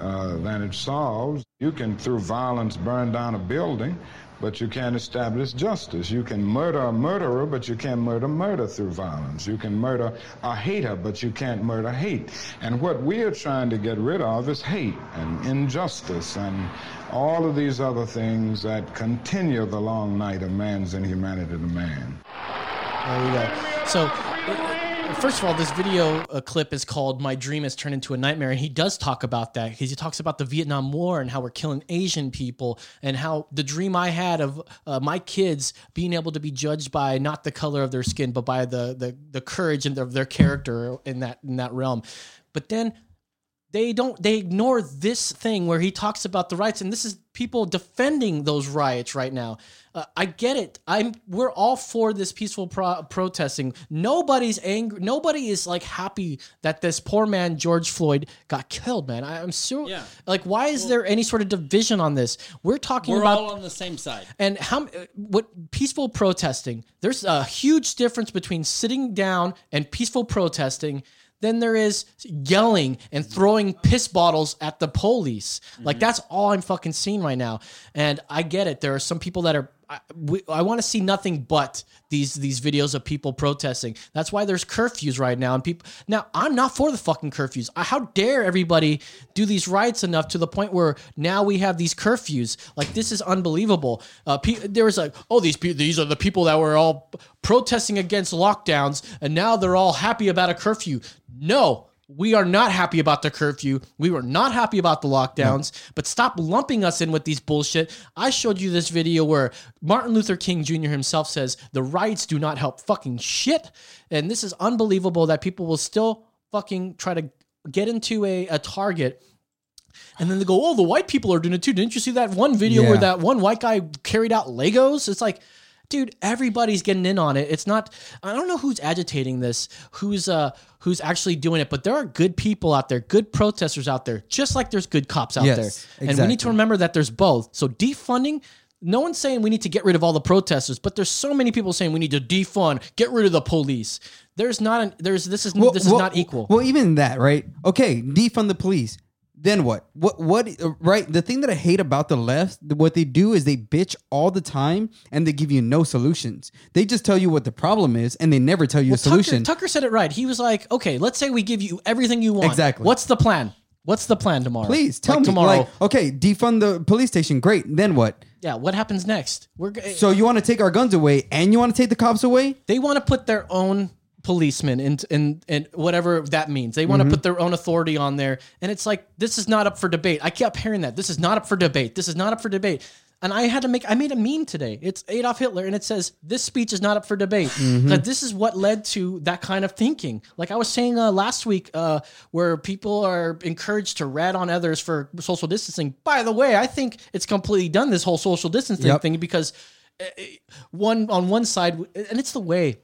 uh, than it solves. You can, through violence, burn down a building, but you can't establish justice. You can murder a murderer, but you can't murder murder through violence. You can murder a hater, but you can't murder hate. And what we are trying to get rid of is hate and injustice and all of these other things that continue the long night of man's inhumanity to man. There we go. So, uh, first of all, this video uh, clip is called "My Dream Has Turned into a Nightmare," and he does talk about that because he talks about the Vietnam War and how we're killing Asian people, and how the dream I had of uh, my kids being able to be judged by not the color of their skin, but by the the, the courage and their, their character in that in that realm. But then they don't they ignore this thing where he talks about the rights and this is people defending those riots right now uh, i get it i'm we're all for this peaceful pro- protesting nobody's angry nobody is like happy that this poor man george floyd got killed man I, i'm so Yeah. like why is there any sort of division on this we're talking We're about all on the same side. and how what peaceful protesting? There's a huge difference between sitting down and peaceful protesting than there is yelling and throwing piss bottles at the police. Like mm-hmm. that's all I'm fucking seeing right now. And I get it. There are some people that are I, I want to see nothing but these these videos of people protesting. That's why there's curfews right now. And people now I'm not for the fucking curfews. How dare everybody do these riots enough to the point where now we have these curfews? Like this is unbelievable. Uh, pe- there was like, oh, these pe- these are the people that were all protesting against lockdowns, and now they're all happy about a curfew. No, We are not happy about the curfew. We were not happy about the lockdowns, but stop lumping us in with these bullshit. I showed you this video where Martin Luther King Jr. himself says the riots do not help fucking shit. And this is unbelievable that people will still fucking try to get into a, a target and then they go, "Oh, the white people are doing it too." Didn't you see that one video where that one white guy carried out Legos? It's like, dude, everybody's getting in on it. It's not. I don't know who's agitating this, who's uh, who's actually doing it, but there are good people out there, good protesters out there, just like there's good cops out Yes, there. And we need to remember that there's both. So defunding. No one's saying we need to get rid of all the protesters, but there's so many people saying we need to defund, get rid of the police. There's not an there's this is this is not equal. Well, even that, right? Okay, defund the police. Then what? What? What? uh, Right? The thing that I hate about the left, what they do is they bitch all the time and they give you no solutions. They just tell you what the problem is and they never tell you a solution. Tucker, Tucker said it right. He was like, "Okay, let's say we give you everything you want. Exactly. What's the plan? What's the plan tomorrow? Please tell Like me. tomorrow. Like, okay, defund the police station. Great. Then what? yeah, what happens next? We're g- So you want to take our guns away and you want to take the cops away? they want to put their own policemen and in in whatever that means. They Mm-hmm. want to put their own authority on there, and it's like this is not up for debate. I kept hearing that this is not up for debate. This is not up for debate. And I had to make I made a meme today. It's Adolf Hitler, and it says this speech is not up for debate. Mm-hmm. But this is what led to that kind of thinking. Like I was saying uh, last week, uh, where people are encouraged to rat on others for social distancing. By the way, I think it's completely done this whole social distancing Yep. thing because uh, one on one side, and it's the way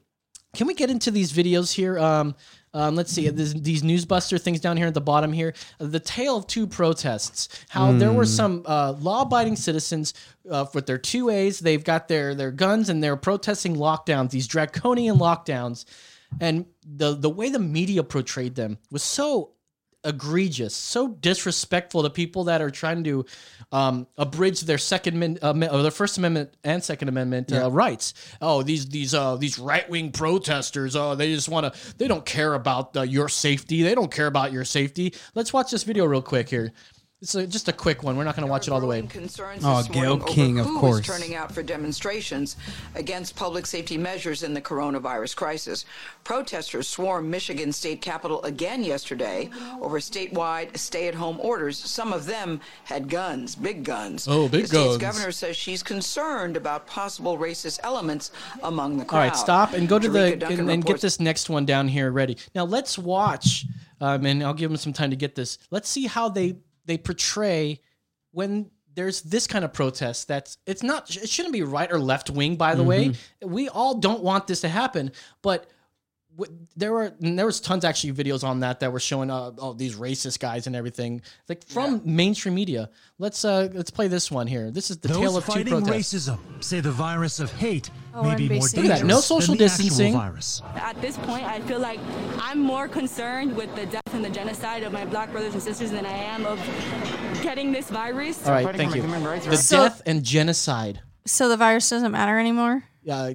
can we get into these videos here? Um, um, let's see there's these newsbuster things down here at the bottom here. The tale of two protests. How there were some uh, law-abiding citizens uh, with their two A's. They've got their their guns and they're protesting lockdowns. These draconian lockdowns, and the the way the media portrayed them was so egregious, so disrespectful to people that are trying to um, abridge their second uh, or their First Amendment and Second Amendment uh, rights. Oh, these these uh, these right wing protesters. Oh, they just want to. They don't care about uh, your safety. They don't care about your safety. Let's watch this video real quick here. It's a, just a quick one. We're not going to watch it all the way. Concerns Oh, this Gayle morning over King, of course. is turning out for demonstrations against public safety measures in the coronavirus crisis. Protesters swarmed Michigan state capitol again yesterday over statewide stay-at-home orders. Some of them had guns, big guns. Oh, big the state's guns. governor says she's concerned about possible racist elements among the crowd. All right, stop and go to the Tarika Duncan and, and get this next one down here ready. Now let's watch, um, and I'll give them some time to get this. Let's see how they they portray when there's this kind of protest. That's it's not it shouldn't be right or left wing. By the way, mm-hmm. we all don't want this to happen, but. W- There were there was tons actually videos on that that were showing uh, all these racist guys and everything like from mainstream media. Let's uh let's play this one here. This is the tale Those of two fighting protests. racism say the virus of hate Oh, may be more NBC. dangerous Look at that, no social than the actual distancing. virus. At this point, I feel like I'm more concerned with the death and the genocide of my black brothers and sisters than I am of getting this virus. All right, thank you. The So- death and genocide. So the virus doesn't matter anymore. Yeah,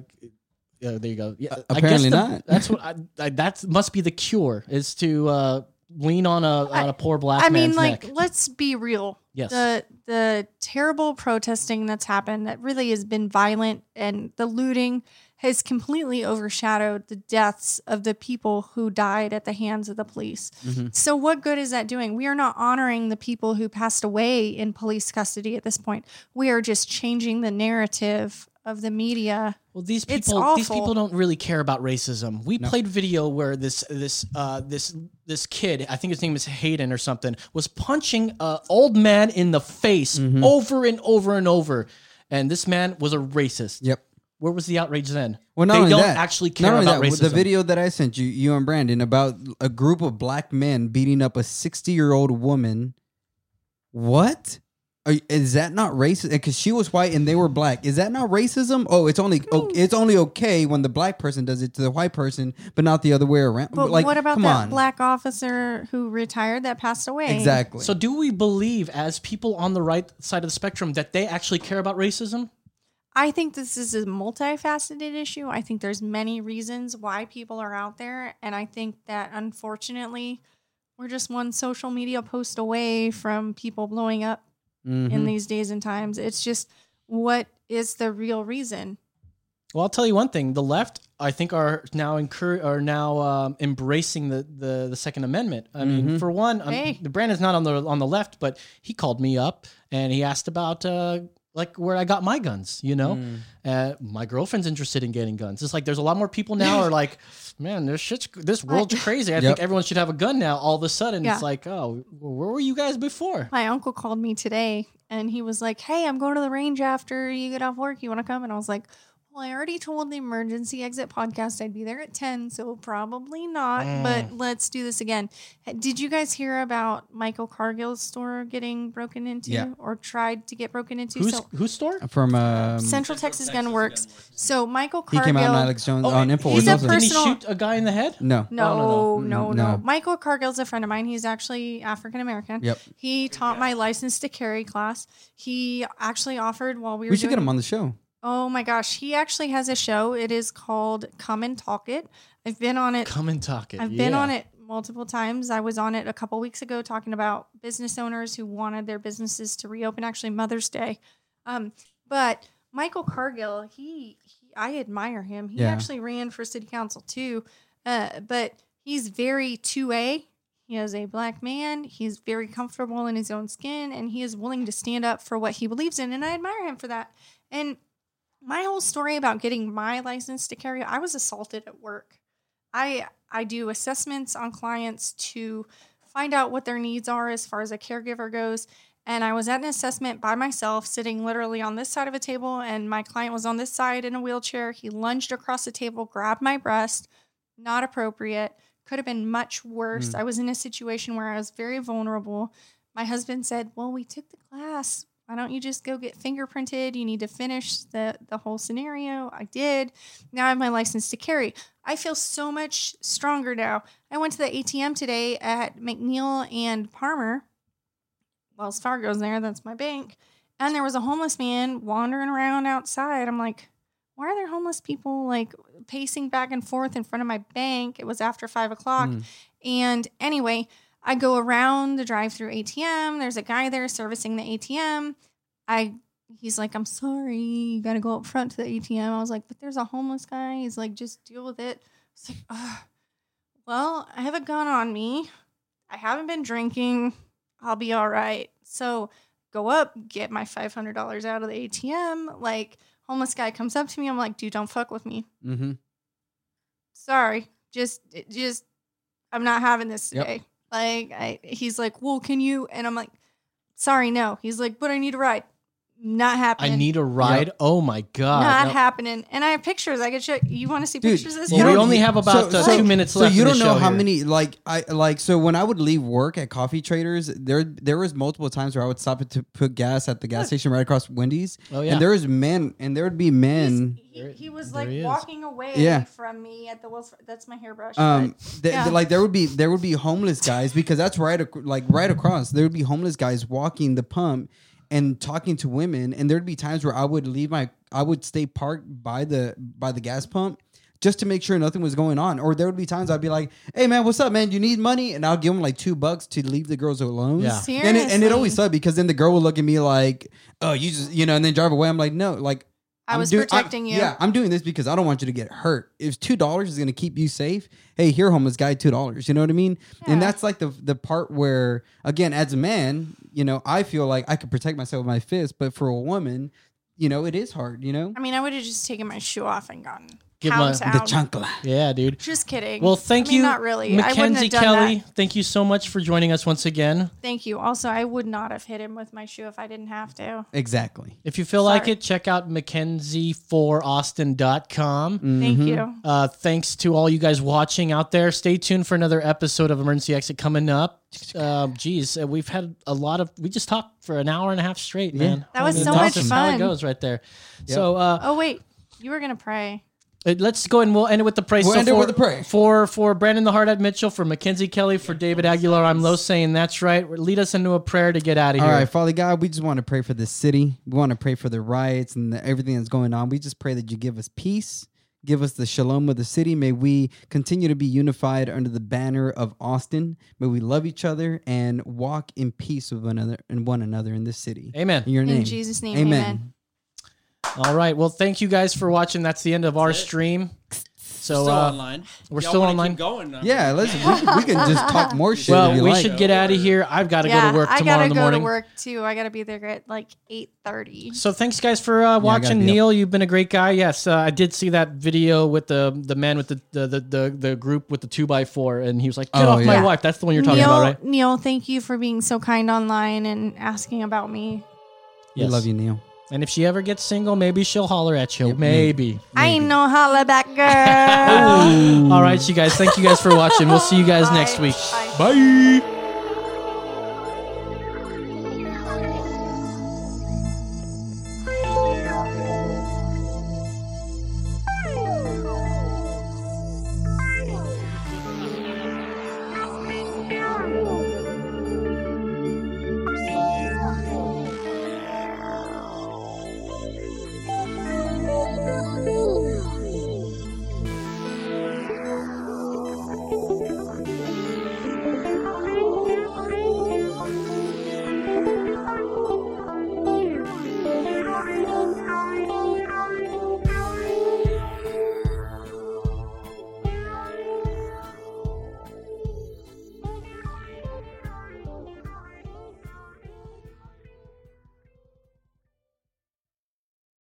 yeah. There you go. Yeah, apparently the- not. That's what I, I, that must be the cure is to uh, lean on a on a poor black I mean, like, neck. let's be real. Yes. The the terrible protesting that's happened that really has been violent and the looting has completely overshadowed the deaths of the people who died at the hands of the police. Mm-hmm. So what good is that doing? We are not honoring the people who passed away in police custody at this point. We are just changing the narrative of the media. Well, these It's people these people don't really care about racism. We played video where this this uh, this this kid, I think his name is Hayden or something, was punching a old man in the face Mm-hmm. over and over and over, and this man was a racist. Yep. Where was the outrage then? Well, not they only don't that, actually not care only about that, racism. The video that I sent you, you and Brandon, about a group of black men beating up a sixty-year-old woman. What? Are, is that not racist? Eh, because she was white and they were black. Is that not racism? Oh, it's only o- it's only okay when the black person does it to the white person, but not the other way around. But like, what about come that on. black officer who retired that passed away? Exactly. So, do we believe, as people on the right side of the spectrum, that they actually care about racism? I think this is a multifaceted issue. I think there's many reasons why people are out there, and I think that unfortunately, we're just one social media post away from people blowing up Mm-hmm. in these days and times. It's just what is the real reason? Well, I'll tell you one thing: the left I think are now incur- are now um, embracing the, the the Second Amendment. I mean, for one, um, Hey. the Brandon's not on the on the left, but he called me up and he asked about uh, like where I got my guns. You know, uh, my girlfriend's interested in getting guns. It's like there's a lot more people now are like, man, this shit's this world's crazy. I think everyone should have a gun now. All of a sudden, Yeah. it's like, oh, where were you guys before? My uncle called me today and he was like, Hey, I'm going to the range after you get off work. You want to come? And I was like, Well, I already told the emergency exit podcast I'd be there at 10, so probably not. Mm. But let's do this again. Did you guys hear about Michael Cargill's store getting broken into Yeah. or tried to get broken into? Who's so whose store? From um, Central Texas Gun Works. So Michael he came out on Alex Jones oh, on Infowars. he's a also. Didn't he shoot a guy in the head? no. No, no, no, no. Michael Cargill's a friend of mine. He's actually African American. Yep. He taught my license to carry class. He actually offered while we were We should get him on the show. Oh my gosh, he actually has a show. It is called Come and Talk It. I've been on it. Come and talk it. I've been Yeah. on it multiple times. I was on it a couple weeks ago talking about business owners who wanted their businesses to reopen. Actually, Mother's Day. Um, but Michael Cargill, he, he I admire him. He Yeah. actually ran for city council too. Uh, but he's very two A. He is a black man. He's very comfortable in his own skin, and he is willing to stand up for what he believes in. And I admire him for that. And my whole story about getting my license to carry, I was assaulted at work. I I do assessments on clients to find out what their needs are as far as a caregiver goes. And I was at an assessment by myself, sitting literally on this side of a table, and my client was on this side in a wheelchair. He lunged across the table, grabbed my breast. Not appropriate. Could have been much worse. Hmm. I was in a situation where I was very vulnerable. My husband said, Well, we took the class. Why don't you just go get fingerprinted? You need to finish the, the whole scenario. I did. Now I have my license to carry. I feel so much stronger now. I went to the ATM today at McNeil and Palmer. Wells Fargo's there. That's my bank. And there was a homeless man wandering around outside. I'm like, why are there homeless people like pacing back and forth in front of my bank? It was after five o'clock. Mm. And anyway, I go around the drive through ATM. There's a guy there servicing the ATM. I he's like, I'm sorry, you gotta go up front to the ATM. I was like, but there's a homeless guy. He's like, just deal with it. It's like, Ugh. well, I have a gun on me. I haven't been drinking. I'll be all right. So go up, get my five hundred dollars out of the ATM. Like homeless guy comes up to me. I'm like, dude, don't fuck with me. Mm-hmm. Sorry, just just I'm not having this Yep. Like I, he's like, well, can you? And I'm like, sorry, no. He's like, but I need a ride. Not happening. I need a ride. Oh my god! not No. happening. And I have pictures. I could show. You want to see Dude, pictures of this? Well, guy? we only have about, uh, two minutes left so you in the don't know show how here. many like I like so when I would leave work at Coffee Traders, there there was multiple times where I would stop it to put gas at the gas station right across Wendy's. Oh, yeah. and there was men, and there would be men. he, he was like he is. walking away Yeah. from me at the Wells. That's my hairbrush. Um, but- th- yeah. like there would be there would be homeless guys because that's right ac- like right across there would be homeless guys walking the pump and talking to women and there'd be times where I would leave my I would stay parked by the by the gas pump just to make sure nothing was going on. Or there would be times I'd be like hey man what's up man? You need money? And I'll give them like two bucks to leave the girls alone. Yeah. and it, and it always sucked because then the girl would look at me like oh you just you know and then drive away. I'm like no like I I'm was doing- protecting you. Yeah, I'm doing this because I don't want you to get hurt. If two dollars is going to keep you safe, hey, here, homeless guy, two dollars. You know what I mean? Yeah. And that's like the the part where, again, as a man, you know, I feel like I could protect myself with my fist, but for a woman, you know, it is hard. You know, I mean, I would have just taken my shoe off and gone Give pound my- the town. chancla. Yeah, dude. Just kidding. Well, thank I mean, you, Not really. I Mackenzie have done Kelly. that. Thank you so much for joining us once again. Thank you. Also, I would not have hit him with my shoe if I didn't have to. Exactly. If you feel like it, check out mackenzie4austin.com. Thank Mm-hmm. you. Uh, thanks to all you guys watching out there. Stay tuned for another episode of Emergency Exit coming up. Um, geez, uh, we've had a lot of. We just talked for an hour and a half straight, man. That was I mean, so that's much just How it goes right there. So uh, Oh wait, you were gonna pray. Uh, let's go and we'll end it with the praise. We'll So end it for, with the praise. For for Brandon the Hardhead Mitchell, for Mackenzie Kelly, for David Aguilar, I'm Low saying that's right. Lead us into a prayer to get out of here. All right, Father God, we just want to pray for this city. We want to pray for the riots and the, everything that's going on. We just pray that you give us peace, give us the shalom of the city. May we continue to be unified under the banner of Austin. May we love each other and walk in peace with one another and one another in this city. Amen. In your In name, Jesus' name, amen. All right. Well, thank you guys for watching. That's the end of our stream. So still uh, online. we're Y'all still wanna online? Keep going. I Yeah, let's. We, we can just talk more shit. well, if you we like. should get out of here. I've got to yeah, go to work I tomorrow gotta in the go morning. to work too. I gotta be there at like eight thirty. So thanks guys for uh, watching. be up. Neil, you've been a great guy. Yes, uh, I did see that video with the the man with the the the, the, the group with the two by four, and he was like, "Get Oh, off my yeah. wife." That's the one you're talking Neil, about, right? Neil, thank you for being so kind online and asking about me. We love you, Neil. And if she ever gets single, maybe she'll holler at you. Yep, maybe. I ain't no holla back girl. All right, you guys. Thank you guys for watching. We'll see you guys next week. Bye. Bye.